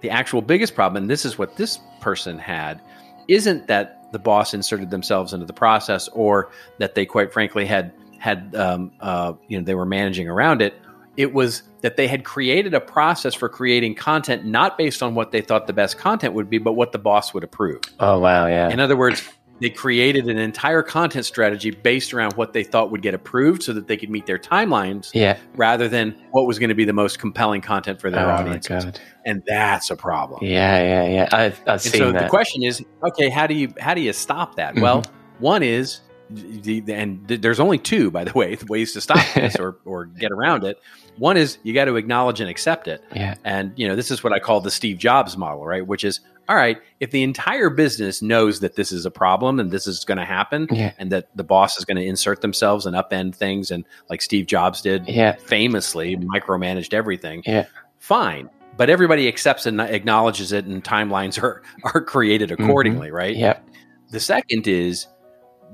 Speaker 6: the actual biggest problem and this is what this person had isn't that the boss inserted themselves into the process or that they quite frankly had had um, uh, you know they were managing around it it was that they had created a process for creating content not based on what they thought the best content would be but what the boss would approve
Speaker 2: Oh wow. Yeah.
Speaker 6: in other words they created an entire content strategy based around what they thought would get approved so that they could meet their timelines
Speaker 2: yeah.
Speaker 6: rather than what was going to be the most compelling content for their
Speaker 2: audience. oh
Speaker 6: audiences and that's a problem
Speaker 2: Yeah. Yeah. Yeah. I've I've
Speaker 6: and
Speaker 2: seen
Speaker 6: so
Speaker 2: that.
Speaker 6: the question is, okay, how do you how do you stop that?
Speaker 2: Mhm.
Speaker 6: Well, one is, and th- there's only two, by the way, *laughs* ways to stop this or or get around it. One is you got to acknowledge and accept it,
Speaker 2: yeah.
Speaker 6: and you know this is what I call the Steve Jobs model, right? Which is all right if the entire business knows that this is a problem and this is going to happen,
Speaker 2: Yeah.
Speaker 6: and that the boss is going to insert themselves and upend things, and like Steve Jobs did,
Speaker 2: Yeah.
Speaker 6: famously micromanaged everything
Speaker 2: Yeah.
Speaker 6: fine but everybody accepts and acknowledges it and timelines are *laughs* are created mm-hmm. accordingly right
Speaker 2: Yeah.
Speaker 6: the second is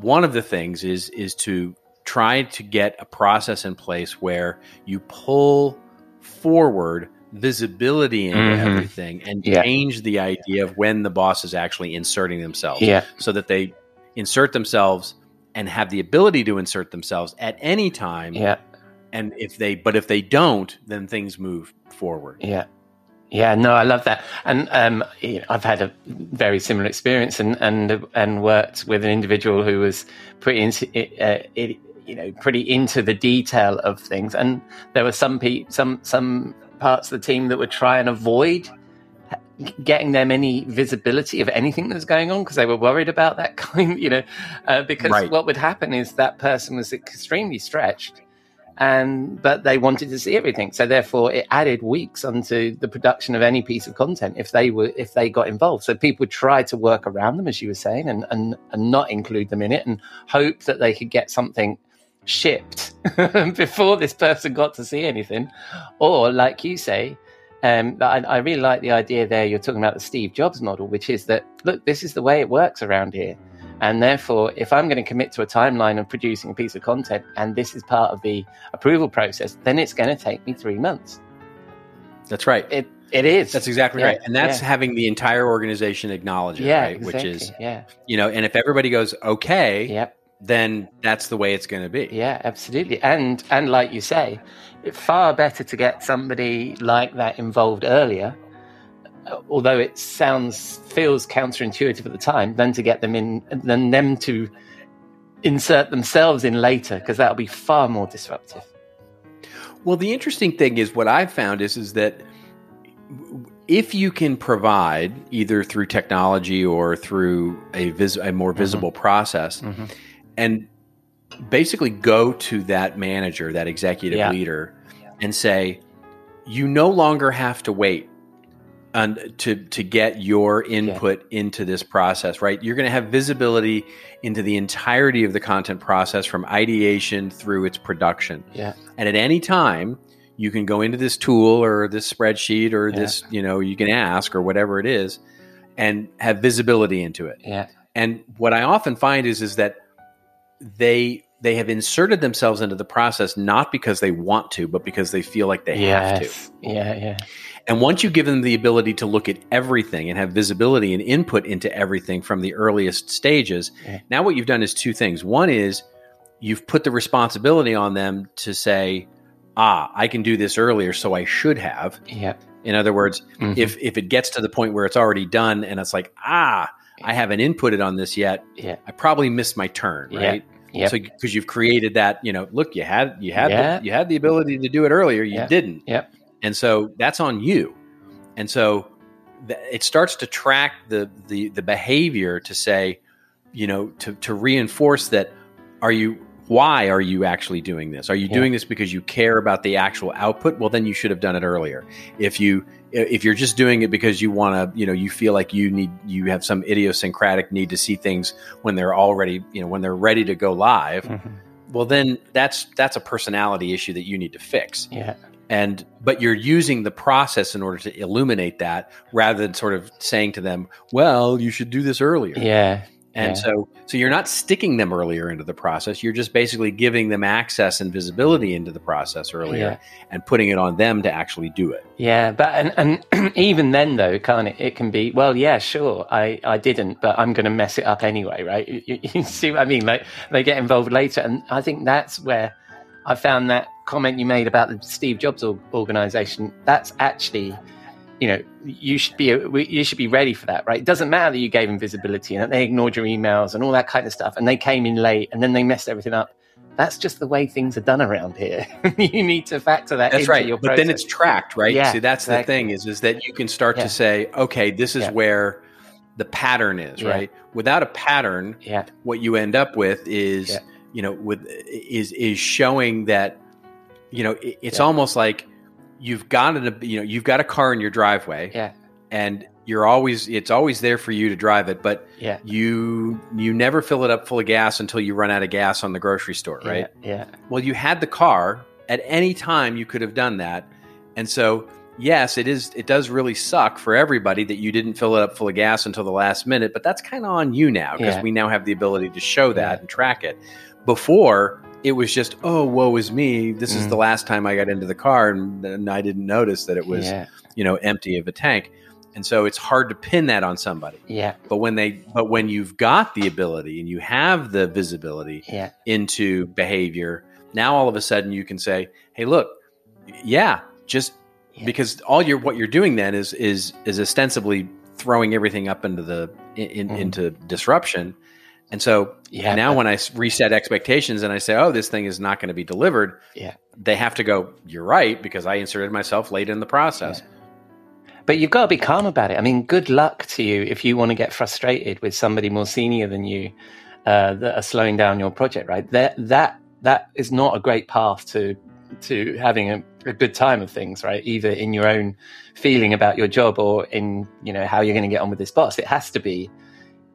Speaker 6: one of the things is is to try to get a process in place where you pull forward visibility into
Speaker 2: Mhm.
Speaker 6: everything and
Speaker 2: Yeah.
Speaker 6: change the idea of when the boss is actually inserting themselves
Speaker 2: Yeah.
Speaker 6: so that they insert themselves and have the ability to insert themselves at any time
Speaker 2: Yeah.
Speaker 6: and if they but if they don't then things move forward
Speaker 2: Yeah. Yeah, no, I love that, and um, I've had a very similar experience, and and and worked with an individual who was pretty into uh, it, you know, pretty into the detail of things, and there were some pe- some some parts of the team that would try and avoid getting them any visibility of anything that's going on because they were worried about that *laughs* kind, you know, uh, because
Speaker 6: Right.
Speaker 2: what would happen is that person was extremely stretched and but they wanted to see everything. So therefore it added weeks onto the production of any piece of content if they were if they got involved. So people try to work around them as you were saying and and, and not include them in it and hope that they could get something shipped *laughs* before this person got to see anything. Or like you say um, I, I really like the idea there. You're talking about the steve jobs model which is that look this is the way it works around here and therefore, if I'm going to commit to a timeline of producing a piece of content and this is part of the approval process, then it's going to take me three months.
Speaker 6: that's right
Speaker 2: It it is.
Speaker 6: That's exactly
Speaker 2: Yeah,
Speaker 6: right. And that's
Speaker 2: yeah.
Speaker 6: having the entire organization acknowledge it,
Speaker 2: yeah,
Speaker 6: right?
Speaker 2: exactly.
Speaker 6: Which is,
Speaker 2: yeah,
Speaker 6: you know, and if everybody goes, okay,
Speaker 2: yep,
Speaker 6: then that's the way it's going to be.
Speaker 2: yeah, absolutely. And and like you say, it's far better to get somebody like that involved earlier although it sounds feels counterintuitive at the time, than to get them in, than them to insert themselves in later because that'll be far more disruptive.
Speaker 6: Well, the interesting thing is what I've found is is that if you can provide either through technology or through a vis- a more mm-hmm. visible process, mm-hmm. and basically go to that manager, that executive
Speaker 2: Yeah.
Speaker 6: leader, and say, you no longer have to wait and to to get your input into this process, right? You're going to have visibility into the entirety of the content process from ideation through its production.
Speaker 2: Yeah.
Speaker 6: And at any time, you can go into this tool or this spreadsheet or this, you know, you can ask or whatever it is and have visibility into it.
Speaker 2: Yeah.
Speaker 6: And what I often find is is that they they have inserted themselves into the process not because they want to, but because they feel like they have to.
Speaker 2: Yeah. Yeah.
Speaker 6: And once you give them the ability to look at everything and have visibility and input into everything from the earliest stages,
Speaker 2: Yeah.
Speaker 6: now what you've done is two things. One is you've put the responsibility on them to say, ah, I can do this earlier, so I should have.
Speaker 2: Yeah.
Speaker 6: In other words,
Speaker 2: Mhm.
Speaker 6: if if it gets to the point where it's already done and it's like, ah, I haven't inputted on this yet,
Speaker 2: Yeah.
Speaker 6: I probably missed my turn,
Speaker 2: Yeah.
Speaker 6: right?
Speaker 2: Yep.
Speaker 6: So because you've created that, you know, look, you had you had
Speaker 2: Yeah.
Speaker 6: the, you had the ability to do it earlier, you
Speaker 2: Yeah.
Speaker 6: didn't.
Speaker 2: Yep.
Speaker 6: And so that's on you. And so th- it starts to track the, the the behavior to say, you know, to to reinforce that are you why are you actually doing this? Are you
Speaker 2: Yeah.
Speaker 6: doing this because you care about the actual output? Well, then you should have done it earlier. If you if you're just doing it because you want to, you know, you feel like you need you have some idiosyncratic need to see things when they're already, you know, when they're ready to go live,
Speaker 2: Mhm.
Speaker 6: well then that's that's a personality issue that you need to fix
Speaker 2: Yeah.
Speaker 6: And but you're using the process in order to illuminate that rather than sort of saying to them well you should do this earlier
Speaker 2: Yeah.
Speaker 6: and
Speaker 2: yeah.
Speaker 6: so so you're not sticking them earlier into the process you're just basically giving them access and visibility into the process earlier and putting it on them to actually do it
Speaker 2: Yeah, but and, and *clears throat* even then though, can't it? It can be well, yeah, sure, I I didn't, but I'm going to mess it up anyway, right? *laughs* You, you- you see what I mean? Like they get involved later, and I think that's where I found that comment you made about the Steve Jobs organization. That's actually, you know, you should be you should be ready for that, right? It doesn't matter that you gave them visibility and that they ignored your emails and all that kind of stuff, and they came in late and then they messed everything up. That's just the way things are done around here. *laughs* you need to factor that
Speaker 6: that's right but then it's tracked right
Speaker 2: Yeah,
Speaker 6: see that's
Speaker 2: exactly.
Speaker 6: the thing is is that you can start
Speaker 2: Yeah.
Speaker 6: to say okay this is
Speaker 2: Yeah.
Speaker 6: where the pattern is
Speaker 2: Yeah.
Speaker 6: right without a pattern
Speaker 2: yeah,
Speaker 6: what you end up with is. You know with is is showing that you know it, it's
Speaker 2: Yeah.
Speaker 6: almost like you've got an you know you've got a car in your driveway
Speaker 2: yeah,
Speaker 6: and you're always it's always there for you to drive it but
Speaker 2: yeah.
Speaker 6: you you never fill it up full of gas until you run out of gas on the grocery store right
Speaker 2: Yeah, yeah,
Speaker 6: well you had the car at any time you could have done that and so yes it is it does really suck for everybody that you didn't fill it up full of gas until the last minute but that's kind of on you now because
Speaker 2: Yeah.
Speaker 6: we now have the ability to show that
Speaker 2: Yeah.
Speaker 6: and track it before it was just oh woe is me this is
Speaker 2: Mm.
Speaker 6: the last time i got into the car and, and i didn't notice that it was
Speaker 2: yeah,
Speaker 6: you know empty of a tank and so it's hard to pin that on somebody
Speaker 2: yeah,
Speaker 6: but when they but when you've got the ability and you have the visibility
Speaker 2: yeah,
Speaker 6: into behavior now all of a sudden you can say hey look yeah just
Speaker 2: Yeah.
Speaker 6: because all you're what you're doing then is is is ostensibly throwing everything up into the in,
Speaker 2: Mhm.
Speaker 6: into disruption and so
Speaker 2: yeah.
Speaker 6: now
Speaker 2: but-
Speaker 6: I reset expectations and i say oh this thing is not going to be delivered
Speaker 2: Yeah.
Speaker 6: they have to go you're right because i inserted myself late in the process
Speaker 2: But you've got to be calm about it. I mean, good luck to you if you want to get frustrated with somebody more senior than you uh, that are slowing down your project. Right? That that that is not a great path to to having a, a good time of things. Right? Either in your own feeling about your job or in you know how you're going to get on with this boss. It has to be.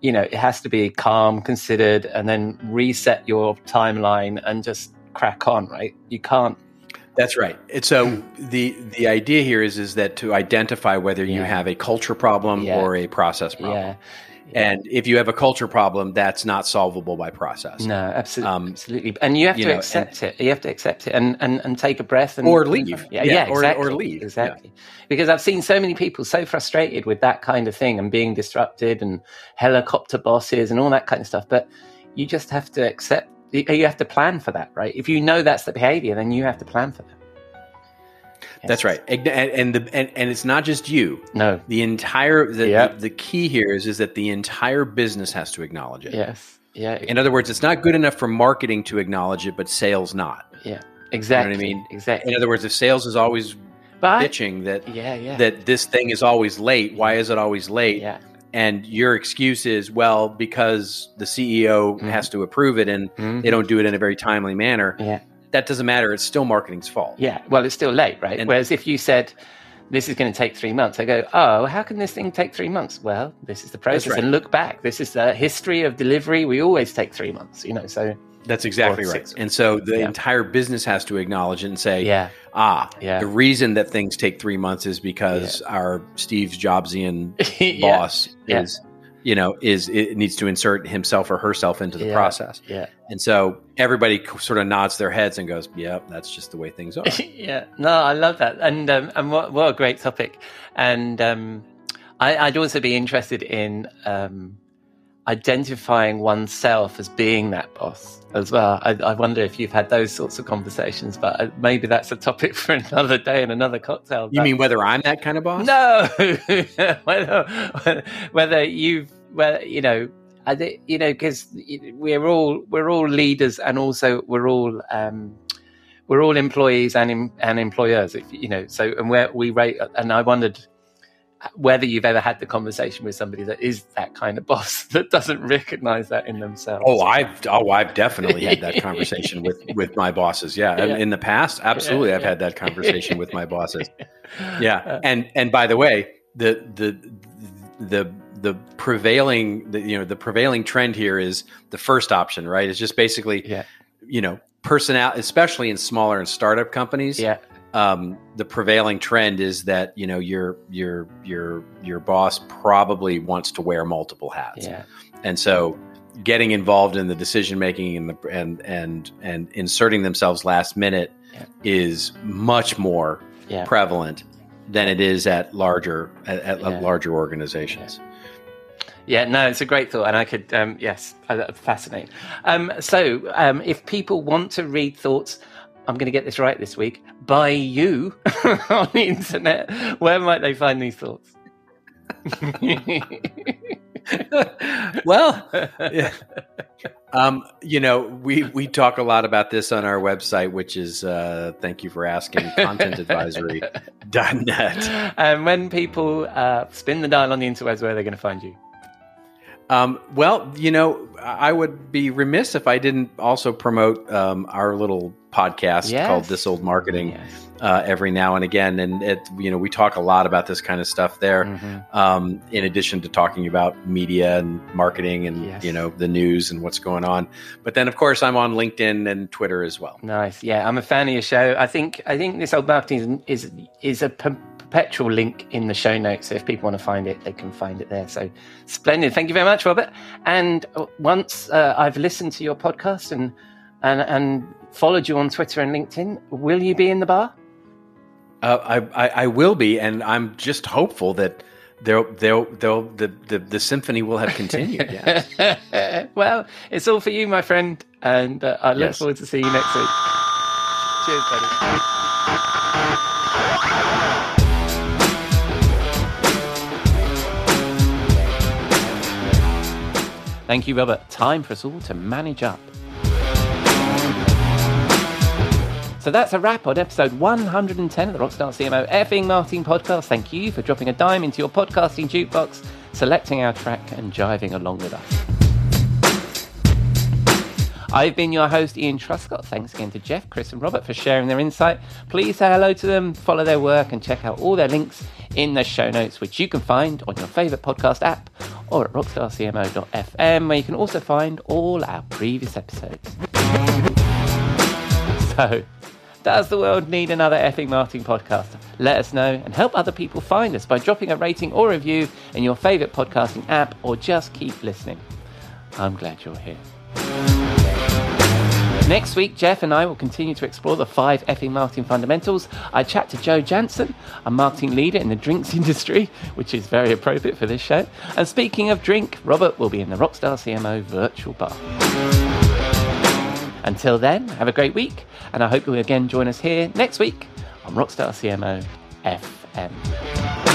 Speaker 2: You know, it has to be calm, considered, and then reset your timeline and just crack on. Right? You can't.
Speaker 6: That's right. And so *clears throat* the the idea here is is that to identify whether you have a culture problem
Speaker 2: Yeah.
Speaker 6: or a process problem.
Speaker 2: Yeah.
Speaker 6: And if you have a culture problem, that's not solvable by process.
Speaker 2: No, absolutely,
Speaker 6: Um,
Speaker 2: absolutely. And you have
Speaker 6: you
Speaker 2: to
Speaker 6: know,
Speaker 2: accept it. You have to accept it and, and, and take a breath and
Speaker 6: Or leave.
Speaker 2: Yeah,
Speaker 6: Yeah,
Speaker 2: yeah,
Speaker 6: or- or
Speaker 2: exactly,
Speaker 6: leave. Yeah.
Speaker 2: Exactly. Because I've seen so many people so frustrated with that kind of thing and being disrupted and helicopter bosses and all that kind of stuff. But you just have to accept. You you have to plan for that, right? If you know that's the behavior, then you have to plan for that.
Speaker 6: That's right. And, and the and, and it's not just you.
Speaker 2: No.
Speaker 6: The entire the,
Speaker 2: Yep.
Speaker 6: the, the key here is is that the entire business has to acknowledge it.
Speaker 2: Yes. Yeah.
Speaker 6: In other words, it's not good enough for marketing to acknowledge it, but sales not.
Speaker 2: yeah. Exactly.
Speaker 6: I mean?
Speaker 2: Exactly.
Speaker 6: In other words, if sales is always
Speaker 2: But
Speaker 6: bitching that
Speaker 2: yeah, yeah.
Speaker 6: that this thing is always late, why is it always late?
Speaker 2: yeah.
Speaker 6: And your excuse is, well, because the CEO
Speaker 2: Mhm.
Speaker 6: has to approve it and
Speaker 2: Mhm.
Speaker 6: they don't do it in a very timely manner.
Speaker 2: Yeah.
Speaker 6: That doesn't matter. It's still marketing's fault.
Speaker 2: Yeah. Well, it's still late, right?
Speaker 6: And-
Speaker 2: Whereas if you said this is going to take three months, I go, oh, how can this thing take three months? Well, this is the process,
Speaker 6: right.
Speaker 2: and look back. This is the history of delivery. We always take three months, you know. So
Speaker 6: That's exactly right. And so the
Speaker 2: Yeah.
Speaker 6: entire business has to acknowledge it and say,
Speaker 2: yeah,
Speaker 6: ah,
Speaker 2: Yeah.
Speaker 6: the reason that things take three months is because our Steve Jobsian *laughs* boss
Speaker 2: Yeah.
Speaker 6: is, you know, is it needs to insert himself or herself into the
Speaker 2: Yeah.
Speaker 6: process.
Speaker 2: yeah,
Speaker 6: And so everybody sort of nods their heads and goes, "Yep, that's just the way things are." *laughs*
Speaker 2: yeah. No, I love that, and um, and what what a great topic. And um, I, I'd also be interested in um, identifying oneself as being that boss as well. I, I wonder if you've had those sorts of conversations, but uh, maybe that's a topic *laughs* for another day and another cocktail.
Speaker 6: You mean whether I'm that kind of boss?
Speaker 2: No, *laughs* whether whether you've whether you know, I think you know because we're all we're all leaders and also we're all um, we're all employees and and employers. If you know, so and where we rate, and I wondered whether you've ever had the conversation with somebody that is that kind of boss *laughs* that doesn't recognize that in themselves.
Speaker 6: Oh, I've oh, I've definitely had that *laughs* conversation with with my bosses. Yeah,
Speaker 2: Yeah.
Speaker 6: in the past, absolutely, I've
Speaker 2: yeah.
Speaker 6: had that conversation with my *laughs* bosses. Yeah, uh, and and by the way, the the the the prevailing the, you know the prevailing trend here is the first option, right? It's just basically
Speaker 2: Yeah.
Speaker 6: you know personnel, especially in smaller and startup companies.
Speaker 2: yeah,
Speaker 6: um, the prevailing trend is that you know your your your your boss probably wants to wear multiple hats,
Speaker 2: yeah,
Speaker 6: and so getting involved in the decision making and the and and and inserting themselves last minute
Speaker 2: Yeah.
Speaker 6: is much more
Speaker 2: yeah.
Speaker 6: prevalent than it is at larger at, at
Speaker 2: Yeah.
Speaker 6: larger organizations.
Speaker 2: Yeah, no, it's a great thought, and I could, um, yes, fascinating. Um, so, um, if people want to read thoughts, I'm going to get this right this week by you *laughs* on the internet. Where might they find these thoughts? *laughs*
Speaker 6: well, yeah. um, you know, we we talk a lot about this on our website, which is uh, thank you for asking contentadvisory.net. *laughs*
Speaker 2: and when people uh, spin the dial on the interwebs, where are they going to find you?
Speaker 6: Um, well, you know, I would be remiss if I didn't also promote um, our little podcast
Speaker 2: Yes.
Speaker 6: called This Old Marketing
Speaker 2: Yes.
Speaker 6: uh, every now and again, and it you know we talk a lot about this kind of stuff there.
Speaker 2: Mhm.
Speaker 6: um, in addition to talking about media and marketing and
Speaker 2: Yes.
Speaker 6: you know the news and what's going on. But then, of course, I'm on LinkedIn and Twitter as well.
Speaker 2: Nice. Yeah, I'm a fan of your show. I think I think this old marketing is is, is a perpetual link in the show notes. So if people want to find it, they can find it there. So splendid. Thank you very much, Robert. And uh, once uh, I've listened to your podcast and and and followed you on Twitter and LinkedIn, will you be in the bar?
Speaker 6: Uh, I, I I will be, and I'm just hopeful that they'll they'll they'll the the, the symphony will have continued. Yes. *laughs*
Speaker 2: well, it's all for you, my friend, and uh, I look
Speaker 6: Yes.
Speaker 2: forward to seeing you next week. Cheers, buddy. Thank you, Robert. Time for us all to manage up. So that's a wrap on episode 110 of the Rockstar CMO effing Marketing Podcast. Thank you for dropping a dime into your podcasting jukebox, selecting our track, and jiving along with us. I've been your host, Ian Truscott. Thanks again to Jeff, Chris, and Robert for sharing their insight. Please say hello to them, follow their work, and check out all their links in the show notes, which you can find on your favourite podcast app or at rockstarcmo.fm, where you can also find all our previous episodes. *laughs* So, does the world need another effing marketing podcast? Let us know and help other people find us by dropping a rating or review in your favourite podcasting app or just keep listening. I'm glad you're here. Next week, Jeff and I will continue to explore the five effing marketing fundamentals. I chat to Joe Jansen, a marketing leader in the drinks *laughs* industry, which is very appropriate for this show. And speaking of drink, Robert will be in the Rockstar CMO virtual bar. Until then, have a great week, and I hope you'll again join us here next week on Rockstar CMO FM.